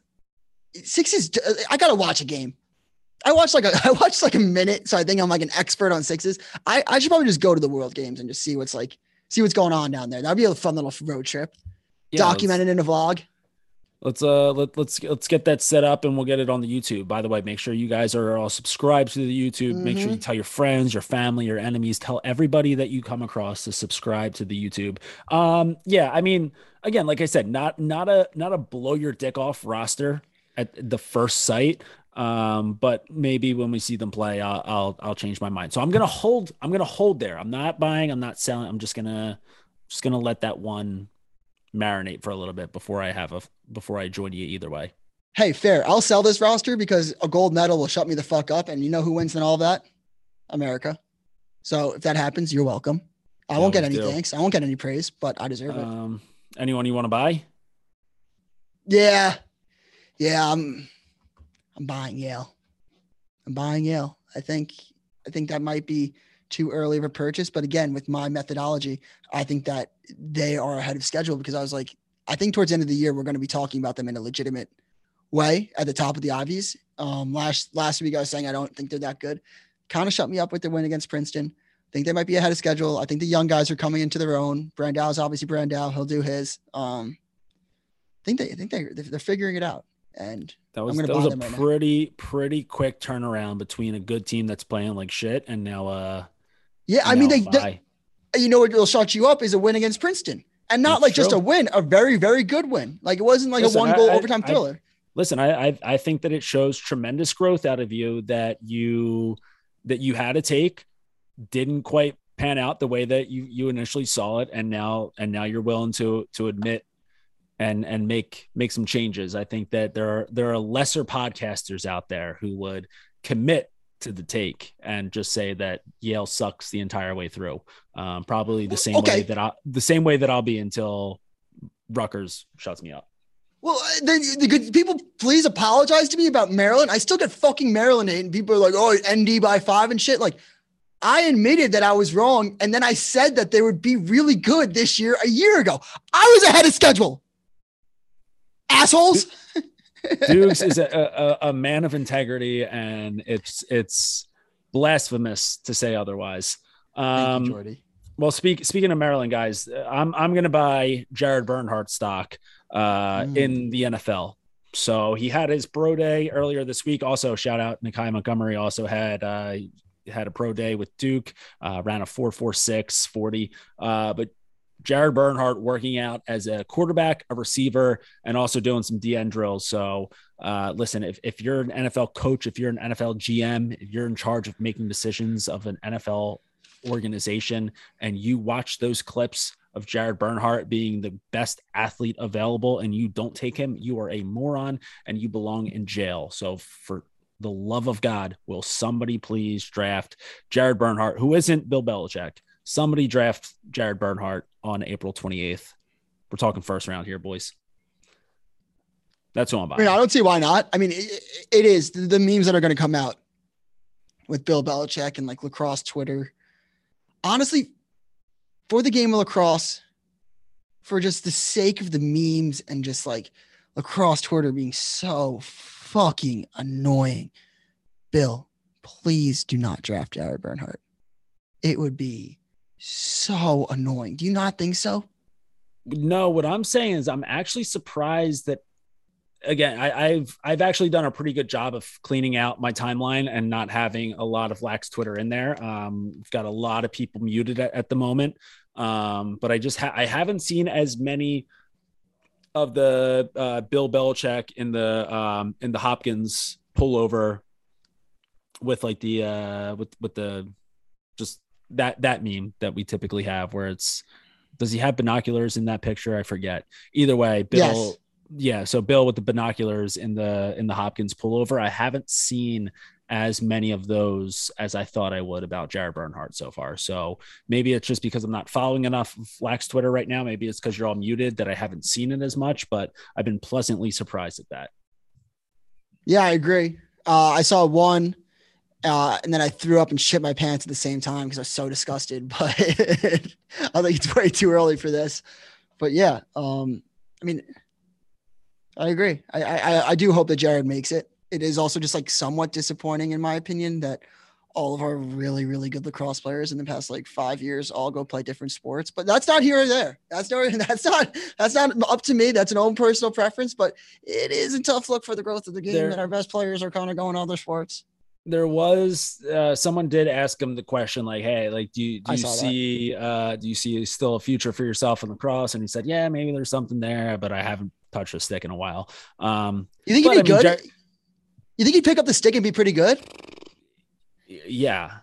six is. I gotta watch a game. I watched like a *laughs* I watched like a minute, so I think I'm like an expert on sixes. I I should probably just go to the World Games and just see what's like see what's going on down there. That'd be a fun little road trip. yeah. Documented in a vlog. Let's uh let, let's let's get that set up and we'll get it on the YouTube. By the way, make sure you guys are all subscribed to the YouTube. Make sure you tell your friends, your family, your enemies, tell everybody that you come across to subscribe to the YouTube. Um yeah, I mean, again, like I said, not not a not a blow your dick off roster at the first sight. Um, but maybe when we see them play, I'll I'll, I'll change my mind. So I'm gonna hold. I'm gonna hold there. I'm not buying. I'm not selling. I'm just gonna just gonna let that one marinate for a little bit before I have a before I join you either way. Hey, fair. I'll sell this roster because a gold medal will shut me the fuck up. And you know who wins in all of that? America. So if that happens, you're welcome. I won't get any do. thanks. I won't get any praise, but I deserve it. Um, anyone you want to buy? Yeah. Yeah, I'm I'm buying Yale. I'm buying Yale. I think I think that might be too early of a purchase, but again, with my methodology, I think that they are ahead of schedule because I was like, I think towards the end of the year we're going to be talking about them in a legitimate way at the top of the Ivies. Um, last last week I was saying I don't think they're that good. Kind of shut me up with their win against Princeton. I think they might be ahead of schedule. I think the young guys are coming into their own. Brandau's obviously Brandau. He'll do his. Um, I think they I think they they're figuring it out. And That was that was a right now. pretty pretty quick turnaround between a good team that's playing like shit and now uh yeah, I mean they, they you know what will shut you up is a win against Princeton. And not It's like just a win, a very, very good win. Like it wasn't like Listen, a one goal I- overtime I- thriller. listen I, I i think that it shows tremendous growth out of you that you that you had to take didn't quite pan out the way that you you initially saw it and now and now you're willing to to admit and and make make some changes i think that there are there are lesser podcasters out there who would commit to the take and just say that yale sucks the entire way through um probably the same Okay. way that i the same way that i'll be until Rutgers shuts me up. Well, uh, then the good people please apologize to me about Maryland. I still get fucking Maryland hate, and people are like, "Oh, ND by five and shit." Like, I admitted that I was wrong, and then I said that they would be really good this year a year ago. I was ahead of schedule. Assholes. Dukes is a, a, a man of integrity, and it's it's blasphemous to say otherwise. Thank Um, you, Jordy. well, speak, speaking of Maryland guys, I'm I'm going to buy Jared Bernhardt stock uh, Mm. in the NFL. So he had his pro day earlier this week. Also, shout out Nakeie Montgomery. Also had uh, had a pro day with Duke. Uh, ran a four four six forty. Uh, but Jared Bernhardt working out as a quarterback, a receiver, and also doing some DN drills. So, uh, listen, if, if you're an NFL coach, if you're an NFL GM, if you're in charge of making decisions of an NFL organization, and you watch those clips of Jared Bernhardt being the best athlete available, and you don't take him, you are a moron and you belong in jail. So, for the love of God, will somebody please draft Jared Bernhardt, who isn't Bill Belichick? Somebody draft Jared Bernhardt on April 28th. We're talking first round here, boys. That's who I'm buying. I mean, I don't see why not. I mean, it, it is the memes that are going to come out with Bill Belichick and like lacrosse Twitter. Honestly, for the game of lacrosse, for just the sake of the memes and just like lacrosse Twitter being so fucking annoying, Bill, please do not draft Jared Bernhardt. It would be so annoying. Do you not think so? No, what I'm saying is I'm actually surprised that again, I, have I've actually done a pretty good job of cleaning out my timeline and not having a lot of lax Twitter in there. Um, I've got a lot of people muted at, at the moment, um, but I just ha- I haven't seen as many of the uh, Bill Belichick in the um, in the Hopkins pullover with like the uh, with with the just that that meme that we typically have where it's does he have binoculars in that picture? I forget. Either way, Bill. Yes yeah, so Bill with the binoculars in the in the Hopkins pullover. I haven't seen as many of those as I thought I would about Jared Bernhardt so far. So maybe it's just because I'm not following enough Flax Twitter right now. Maybe it's because you're all muted that I haven't seen it as much, but I've been pleasantly surprised at that. Yeah, I agree. Uh, I saw one uh, and then I threw up and shit my pants at the same time because I was so disgusted. *laughs* But I think it's *laughs* way too early for this. But yeah, um, I mean, I agree. I, I I do hope that Jared makes it. It is also just like somewhat disappointing in my opinion that all of our really really good lacrosse players in the past like five years all go play different sports. But that's not here or there. That's not *laughs* that's not that's not up to me. That's an own personal preference. But it is a tough look for the growth of the game there, that our best players are kind of going other sports there was uh, someone did ask him the question like hey like do you do you see that. uh do you see still a future for yourself in cross and he said yeah maybe there's something there but i haven't touched a stick in a while. Um, you think he'd be good? Jar- you think he'd pick up the stick and be pretty good? Yeah.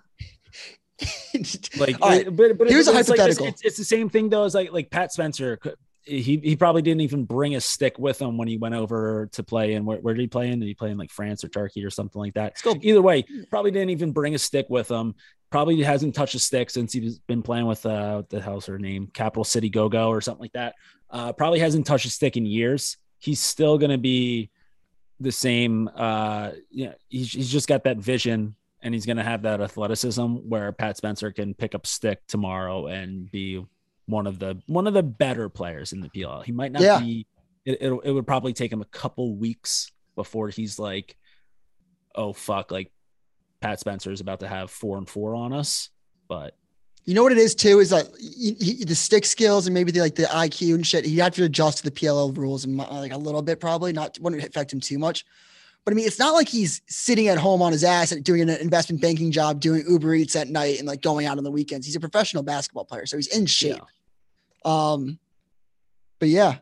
*laughs* like, right. but, but here's a hypothetical. Like, it's, it's, the same thing though as like like Pat Spencer. He he probably didn't even bring a stick with him when he went over to play. And where, where did he play in? Did he play in like France or Turkey or something like that? Either way, probably didn't even bring a stick with him. Probably hasn't touched a stick since he's been playing with uh the hell's her name, Capital City Go Go or something like that. Uh, probably hasn't touched a stick in years. He's still going to be the same. Uh, yeah, he's, he's just got that vision and he's going to have that athleticism where Pat Spencer can pick up stick tomorrow and be one of the one of the better players in the PLL. He might not yeah. be. It, it, it would probably take him a couple weeks before he's like, oh fuck, like Pat Spencer is about to have four and four on us. But you know what it is too is that he, he, the stick skills and maybe the like the IQ and shit. He had to adjust to the PLL rules and like a little bit probably not wouldn't affect him too much. But I mean, it's not like he's sitting at home on his ass and doing an investment banking job, doing Uber Eats at night and like going out on the weekends. He's a professional basketball player, so he's in shape. Yeah. Um, but yeah,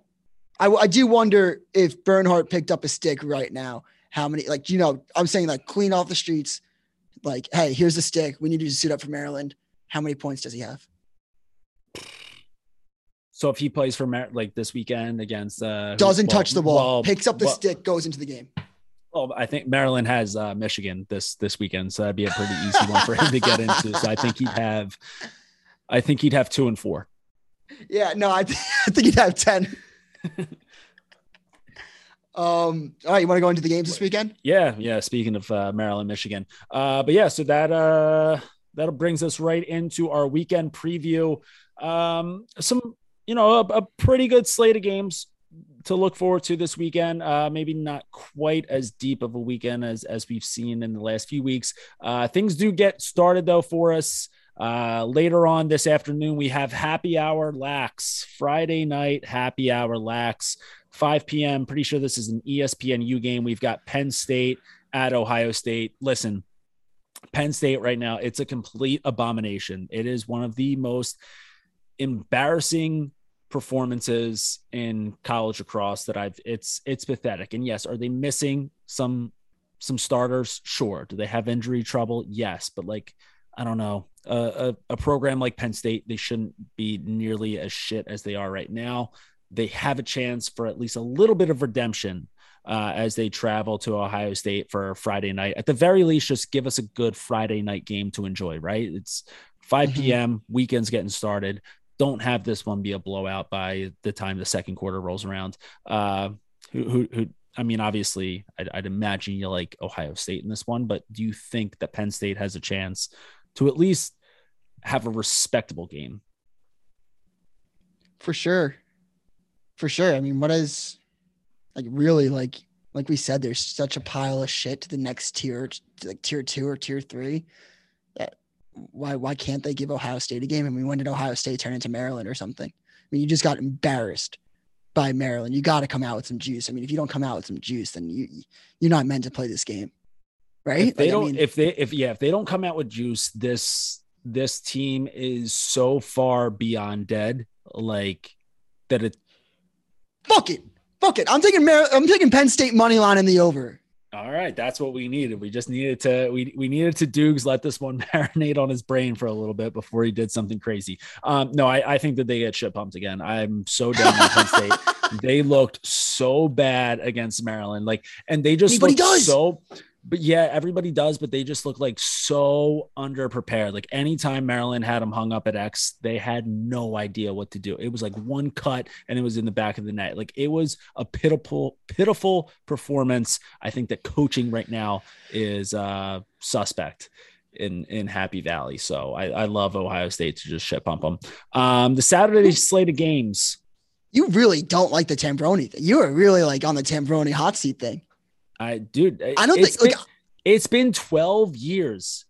I, I do wonder if Bernhardt picked up a stick right now. How many like you know? I'm saying like clean off the streets. Like, hey, here's a stick. We need you to suit up for Maryland how many points does he have? So if he plays for Mar- like this weekend against uh doesn't well, touch the ball, well, picks up the well, stick, goes into the game. Well, I think Maryland has uh, Michigan this this weekend, so that'd be a pretty easy one for him to get into. So I think he'd have, I think he'd have two and four. Yeah, no, I, th- *laughs* I think you'd have ten. *laughs* Um, all right, you want to go into the games this weekend? Yeah, yeah. Speaking of uh, Maryland, Michigan, uh, but yeah, so that uh, that brings us right into our weekend preview. Um, some, you know, a, a, pretty good slate of games to look forward to this weekend. Uh, maybe not quite as deep of a weekend as as we've seen in the last few weeks. Uh, things do get started though for us. Uh, later on this afternoon, we have happy hour lax Friday night happy hour lax 5 p.m. Pretty sure this is an ESPNU game. We've got Penn State at Ohio State. Listen, Penn State right now, it's a complete abomination. It is one of the most embarrassing performances in college across that I've it's it's pathetic. And yes, are they missing some some starters? Sure. Do they have injury trouble? Yes, but like I don't know. A, a program like Penn State, they shouldn't be nearly as shit as they are right now. They have a chance for at least a little bit of redemption uh, as they travel to Ohio State for Friday night. At the very least, just give us a good Friday night game to enjoy, right? It's 5 p.m., mm-hmm. weekend's getting started. Don't have this one be a blowout by the time the second quarter rolls around. Uh, who, who, who I mean, obviously, I'd, I'd, imagine you like Ohio State in this one, but do you think that Penn State has a chance to at least have a respectable game? For sure. For sure. I mean, what is like really like like we said, there's such a pile of shit to the next tier, like tier two or tier three. That why why can't they give Ohio State a game? I mean, when did Ohio State turn into Maryland or something? I mean, you just got embarrassed by Maryland. You got to come out with some juice. I mean, if you don't come out with some juice, then you you're not meant to play this game, right? If they like, don't, I mean, if they if yeah, if they don't come out with juice, this this team is so far beyond dead, like that it. Fuck it, fuck it. I'm taking Mar- I'm taking Penn State money line in the over. All right, that's what we needed. We just needed to we we needed to Dukes let this one *laughs* marinate on his brain for a little bit before he did something crazy. Um, no, I, I think that they get shit pumped again. I'm so down on Penn State. *laughs* They looked so bad against Maryland, like, and they just looked so but yeah, everybody does, but they just look like so underprepared. Like anytime Maryland had them hung up at X, they had no idea what to do. It was like one cut and it was in the back of the net. Like it was a pitiful, pitiful performance. I think that coaching right now is uh suspect in in Happy Valley. So I, I love Ohio State to just shit pump them. Um, the Saturday slate of games. You really don't like the Tambroni thing. You are really like on the Tambroni hot seat thing. I dude, I don't think been, like it's been 12 years.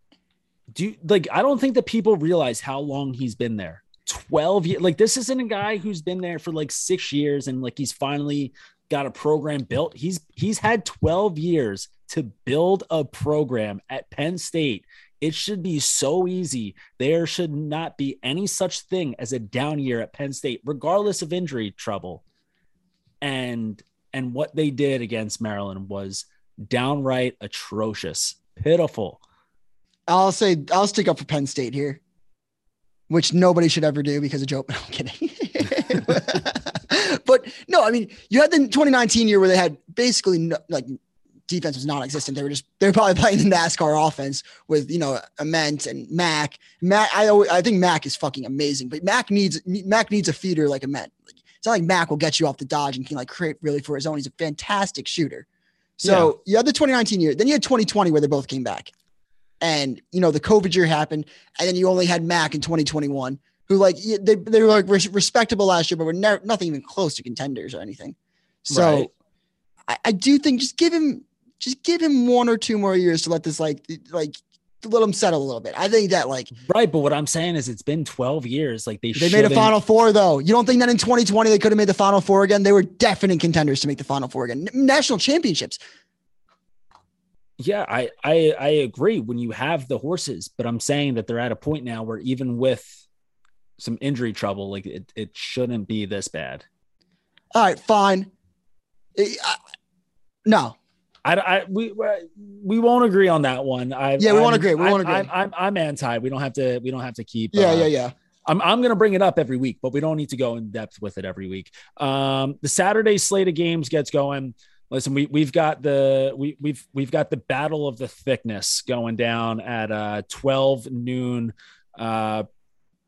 Do like I don't think that people realize how long he's been there. 12 years. Like this isn't a guy who's been there for like 6 years and like he's finally got a program built. He's he's had 12 years to build a program at Penn State. It should be so easy. There should not be any such thing as a down year at Penn State regardless of injury trouble. And and what they did against Maryland was downright atrocious, pitiful. I'll say I'll stick up for Penn State here, which nobody should ever do because of Joe. *laughs* I'm kidding. but no, I mean, you had the 2019 year where they had basically no, like defense was non-existent. They were just they were probably playing the NASCAR offense with you know Ament and Mac. Mac, I always, I think Mac is fucking amazing, but Mac needs Mac needs a feeder like Ament. Not like Mac will get you off the dodge and can like create really for his own. He's a fantastic shooter. So yeah. you had the 2019 year, then you had 2020 where they both came back. And you know, the COVID year happened, and then you only had Mac in 2021, who like they, they were like respectable last year, but were never nothing even close to contenders or anything. So right. I, I do think just give him just give him one or two more years to let this like like let them settle a little bit. I think that like right, but what I'm saying is it's been 12 years. Like they they made a Final Four though. You don't think that in 2020 they could have made the Final Four again? They were definite contenders to make the Final Four again. National championships. Yeah, I I I agree when you have the horses, but I'm saying that they're at a point now where even with some injury trouble, like it, it shouldn't be this bad. All right, fine. I, no, I, I we we won't agree on that one. I yeah, we won't agree. We won't agree. I'm, I'm, I'm anti. We don't have to. We don't have to keep. Yeah, uh, yeah, yeah. I'm I'm gonna bring it up every week, but we don't need to go in depth with it every week. Um, the Saturday slate of games gets going. Listen, we we've got the we we've we've got the battle of the thickness going down at uh 12 noon. Uh,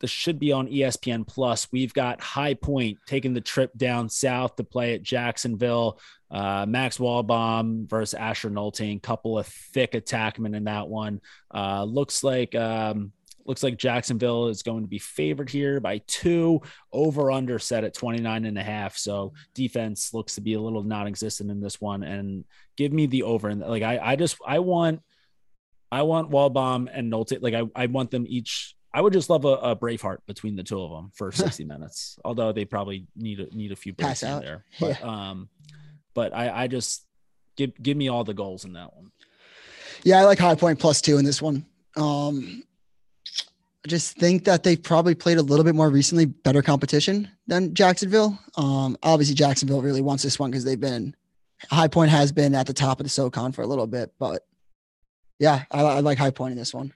this should be on ESPN Plus. We've got High Point taking the trip down south to play at Jacksonville. Uh, Max Walbaum versus Asher Nolting, couple of thick attackmen in that one. Uh, looks like um, looks like Jacksonville is going to be favored here by two over under set at 29 and a half. So defense looks to be a little non-existent in this one and give me the over. And like, I, I just, I want, I want Walbaum and Nolte. Like I, I want them each I would just love a, a Braveheart between the two of them for 60 *laughs* minutes. Although they probably need a, need a few breaks in there. But yeah. um, but I I just give give me all the goals in that one. Yeah, I like High Point plus two in this one. Um, I just think that they've probably played a little bit more recently, better competition than Jacksonville. Um, obviously Jacksonville really wants this one because they've been High Point has been at the top of the SoCon for a little bit, but yeah, I, I like High Point in this one.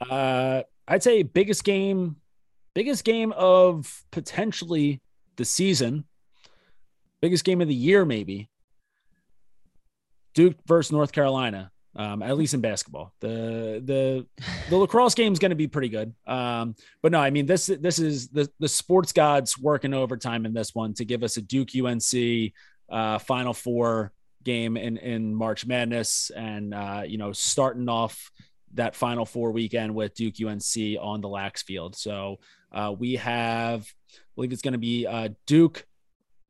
Uh, I'd say biggest game, biggest game of potentially the season, biggest game of the year, maybe. Duke versus North Carolina. Um, at least in basketball, the the the *laughs* lacrosse game is going to be pretty good. Um, but no, I mean this this is the the sports gods working overtime in this one to give us a Duke UNC uh, Final Four game in in March Madness, and uh, you know starting off that Final Four weekend with Duke UNC on the Lax Field. So uh, we have, I believe it's going to be uh, Duke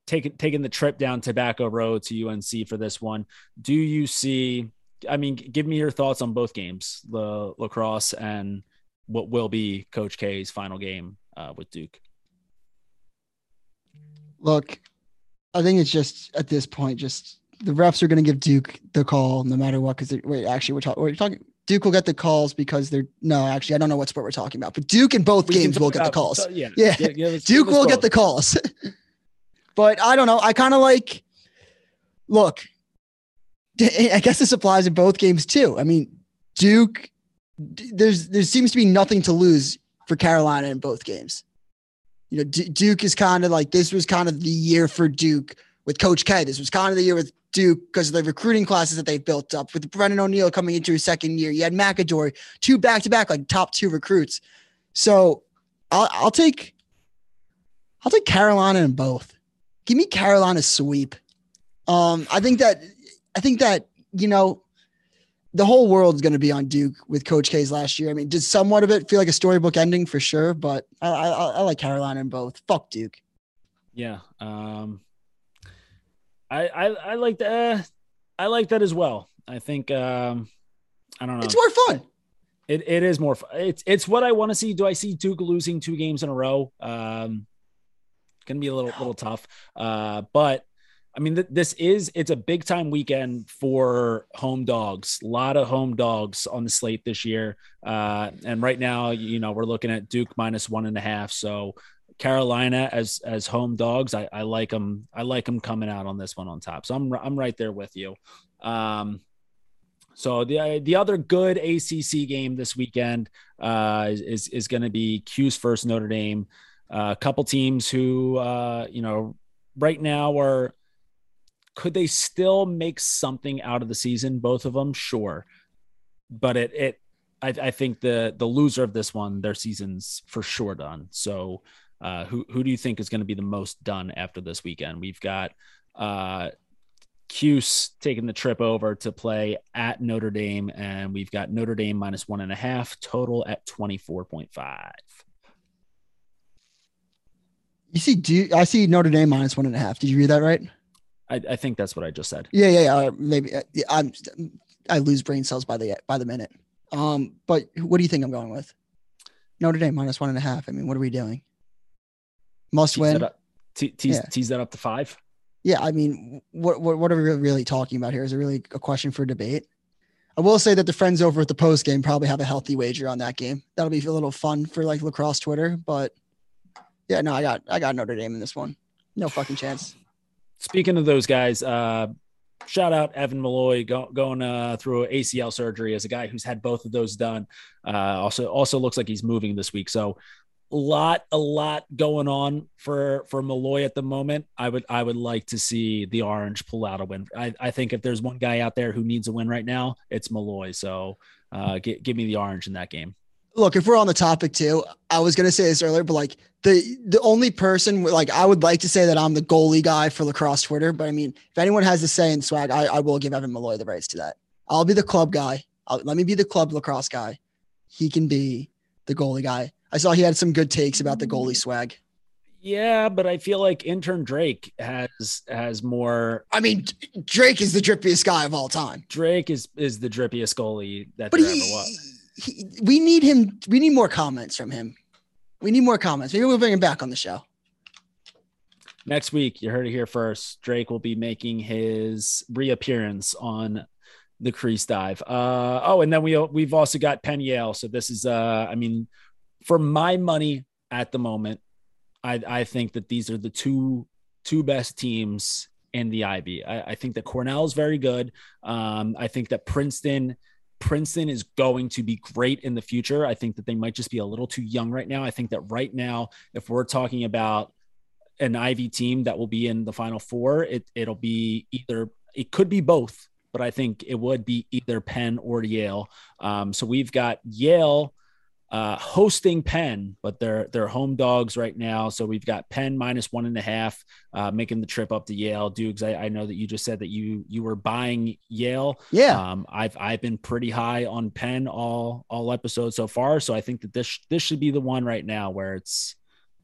taking taking the trip down Tobacco Road to UNC for this one. Do you see? I mean, give me your thoughts on both games, the lacrosse and what will be Coach K's final game uh, with Duke. Look, I think it's just at this point, just the refs are going to give Duke the call no matter what. Because wait, actually, we're, talking. we're talking. Duke will get the calls because they're no, actually, I don't know what sport we're talking about, but Duke in both we games will get the calls. Uh, yeah, yeah, yeah, yeah Duke will get the calls. *laughs* but I don't know. I kind of like. Look, I guess this applies in both games too. I mean, Duke. There's there seems to be nothing to lose for Carolina in both games. You know, D- Duke is kind of like this was kind of the year for Duke with Coach K. This was kind of the year with Duke because of the recruiting classes that they've built up. With Brennan O'Neill coming into his second year, you had McAdorey, two back to back, like top two recruits. So I'll, I'll take I'll take Carolina in both. Give me Carolina sweep. Um, I think that I think that you know the whole world's going to be on Duke with Coach K's last year. I mean, did somewhat of it feel like a storybook ending for sure? But I, I, I like Carolina in both. Fuck Duke. Yeah. Um, I I, I like that. Uh, I like that as well. I think um, I don't know. It's more fun. It, it is more fun. It's it's what I want to see. Do I see Duke losing two games in a row? Um, gonna be a little little tough. Uh, but I mean, th- this is it's a big time weekend for home dogs. A lot of home dogs on the slate this year. Uh, and right now, you know, we're looking at Duke minus one and a half. So Carolina as as home dogs. I, I like them. I like them coming out on this one on top. So I'm I'm right there with you. Um, so the the other good ACC game this weekend uh, is is going to be Cuse versus Notre Dame. Uh, a couple teams who uh, you know right now are could they still make something out of the season? Both of them, sure, but it it I, I think the the loser of this one, their season's for sure done. So uh, who who do you think is going to be the most done after this weekend? We've got uh, Cuse taking the trip over to play at Notre Dame, and we've got Notre Dame minus one and a half total at twenty four point five. You see, do you, I see Notre Dame minus one and a half? Did you read that right? I, I think that's what I just said. Yeah, yeah, yeah. maybe uh, I'm I lose brain cells by the by the minute. Um, but what do you think I'm going with? Notre Dame minus one and a half. I mean, what are we doing? Must tease win. That te- tease, yeah. tease that up to five. Yeah, I mean, what, what what are we really talking about here? Is it really a question for debate? I will say that the friends over at the post game probably have a healthy wager on that game. That'll be a little fun for like lacrosse Twitter, but yeah, no, I got I got Notre Dame in this one. No fucking chance. Speaking of those guys, uh, shout out Evan Molloy go, going uh, through ACL surgery as a guy who's had both of those done. Uh, also, also looks like he's moving this week. So lot a lot going on for for Molloy at the moment. I would I would like to see the Orange pull out a win. I, I think if there's one guy out there who needs a win right now, it's Molloy. So uh, give, give me the Orange in that game. Look, if we're on the topic too, I was gonna say this earlier, but like the the only person like I would like to say that I'm the goalie guy for lacrosse Twitter, but I mean, if anyone has to say in swag, I, I will give Evan Molloy the rights to that. I'll be the club guy. I'll, let me be the club lacrosse guy. He can be the goalie guy. I saw he had some good takes about the goalie swag. Yeah, but I feel like intern Drake has has more. I mean, Drake is the drippiest guy of all time. Drake is is the drippiest goalie that but there he, ever was. He, we need him. We need more comments from him. We need more comments. Maybe we'll bring him back on the show. Next week, you heard it here first. Drake will be making his reappearance on the crease dive. Uh, oh, and then we we've also got Penn Yale. So this is, uh, I mean, for my money at the moment, I, I think that these are the two two best teams in the Ivy. I, I think that Cornell is very good. Um, I think that Princeton Princeton is going to be great in the future. I think that they might just be a little too young right now. I think that right now, if we're talking about an Ivy team that will be in the Final Four, it it'll be either it could be both but I think it would be either Penn or Yale. Um, so we've got Yale uh, hosting Penn, but they're they're home dogs right now. So we've got Penn minus one and a half, uh, making the trip up to Yale. Dukes, I, I, know that you just said that you you were buying Yale. Yeah. Um, I've I've been pretty high on Penn all all episodes so far. So I think that this this should be the one right now where it's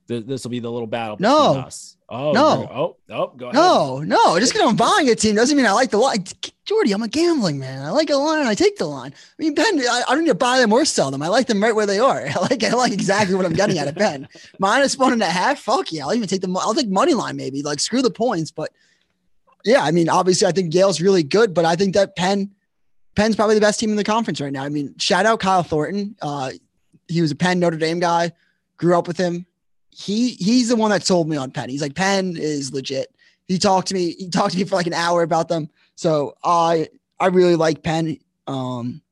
this will be the little battle. No. Us. Oh no. Oh, oh, go ahead. No, no. Just because I'm buying a team doesn't mean I like the line. Jordy, I'm a gambling man. I like a line. I take the line. I mean, Penn, I, I, don't need to buy them or sell them. I like them right where they are. *laughs* I like, I like exactly what I'm getting out of Penn. *laughs* Minus one and a half. Fuck yeah. I'll even take the, I'll take money line maybe. Like screw the points. But yeah, I mean, obviously I think Yale's really good, but I think that Penn, Penn's probably the best team in the conference right now. I mean, shout out Kyle Thornton. Uh, he was a Penn Notre Dame guy. Grew up with him he he's the one that sold me on Penn. He's like Penn is legit. He talked to me. He talked to me for like an hour about them. So I I really like Penn. Um,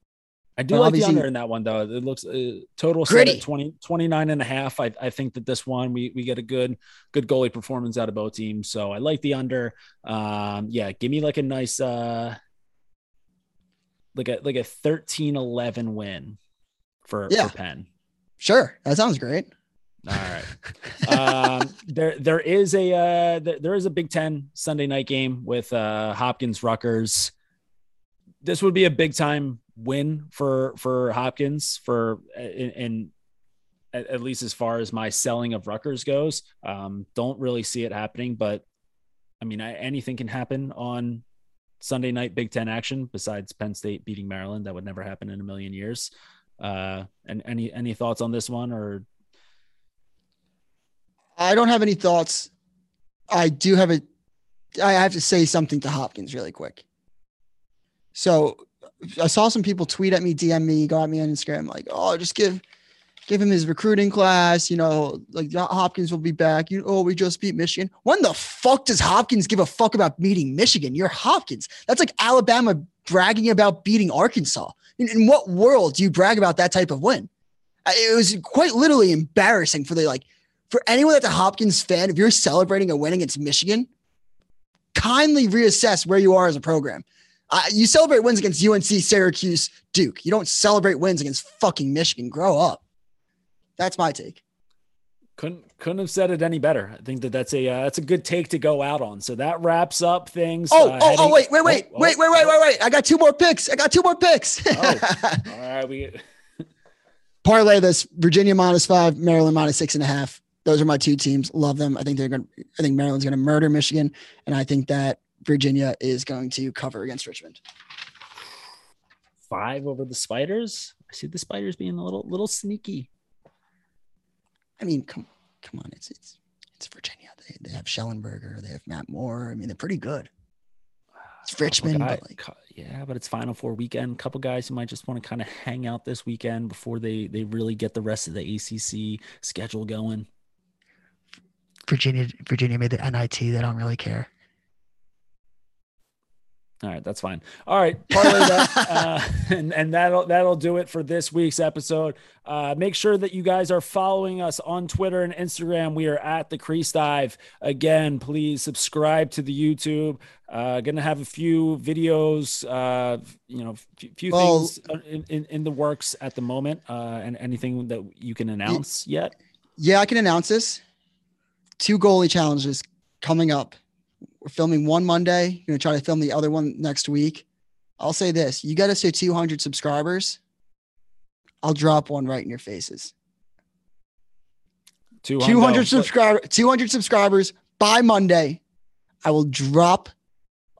I do like the under in that one though. It looks uh, total set at 20, 29 and a half. I, I think that this one we we get a good good goalie performance out of both teams. So I like the under. Um, yeah, give me like a nice uh like a like a 13-11 win for, yeah. for Penn. Sure. That sounds great. All right. *laughs* um, there, there is a uh, there is a Big Ten Sunday night game with uh, Hopkins Rutgers. This would be a big time win for for Hopkins for in, at, at, least as far as my selling of Rutgers goes. Um, don't really see it happening, but I mean, I, anything can happen on Sunday night Big Ten action. Besides Penn State beating Maryland, that would never happen in a million years. Uh, and any any thoughts on this one or I don't have any thoughts. I do have a. I have to say something to Hopkins really quick. So I saw some people tweet at me, DM me, go at me on Instagram, like, "Oh, just give, give him his recruiting class." You know, like Hopkins will be back. You, oh, we just beat Michigan. When the fuck does Hopkins give a fuck about beating Michigan? You're Hopkins. That's like Alabama bragging about beating Arkansas. In, in what world do you brag about that type of win? It was quite literally embarrassing for the like for anyone that's a Hopkins fan, if you're celebrating a win against Michigan, kindly reassess where you are as a program. Uh, you celebrate wins against UNC, Syracuse, Duke. You don't celebrate wins against fucking Michigan. Grow up. That's my take. Couldn't couldn't have said it any better. I think that that's a uh, that's a good take to go out on. So that wraps up things. Oh uh, oh heading- oh wait wait wait oh, wait wait wait wait wait! I got two more picks. I got two more picks. oh, *laughs* all right, we *laughs* *laughs* parlay this: Virginia minus five, Maryland minus six and a half those are my two teams. Love them. I think they're going. to I think Maryland's going to murder Michigan, and I think that Virginia is going to cover against Richmond. Five over the Spiders. I see the Spiders being a little little sneaky. I mean, come come on, it's it's it's Virginia. They, they have Shellenberger. They have Matt Moore. I mean, they're pretty good. It's Richmond. Guy, but like, yeah, but it's Final Four weekend. A couple guys who might just want to kind of hang out this weekend before they they really get the rest of the ACC schedule going. Virginia Virginia made the NIT. They don't really care. All right, that's fine. All right, parlay that, uh, *laughs* and and that'll that'll do it for this week's episode. Uh, make sure that you guys are following us on Twitter and Instagram. We are at the Crease Dive. Again, please subscribe to the YouTube. Uh, gonna have a few videos, uh, you know, few, few well, things in, in, in, the works at the moment. Uh, and anything that you can announce yet? Yeah, I can announce this two goalie challenges coming up. We're filming one Monday. We're gonna try to film the other one next week. I'll say this: you get us to 200 subscribers, I'll drop one right in your faces. 200 subscribers. 200 subscribers by Monday. I will drop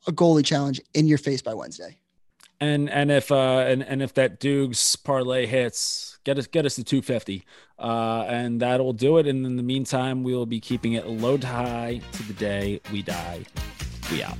a goalie challenge in your face by Wednesday. And and if uh and, and if that Dukes parlay hits, Get us get us to 250, uh, and that'll do it. And in the meantime, we will be keeping it low to high to the day we die. We out.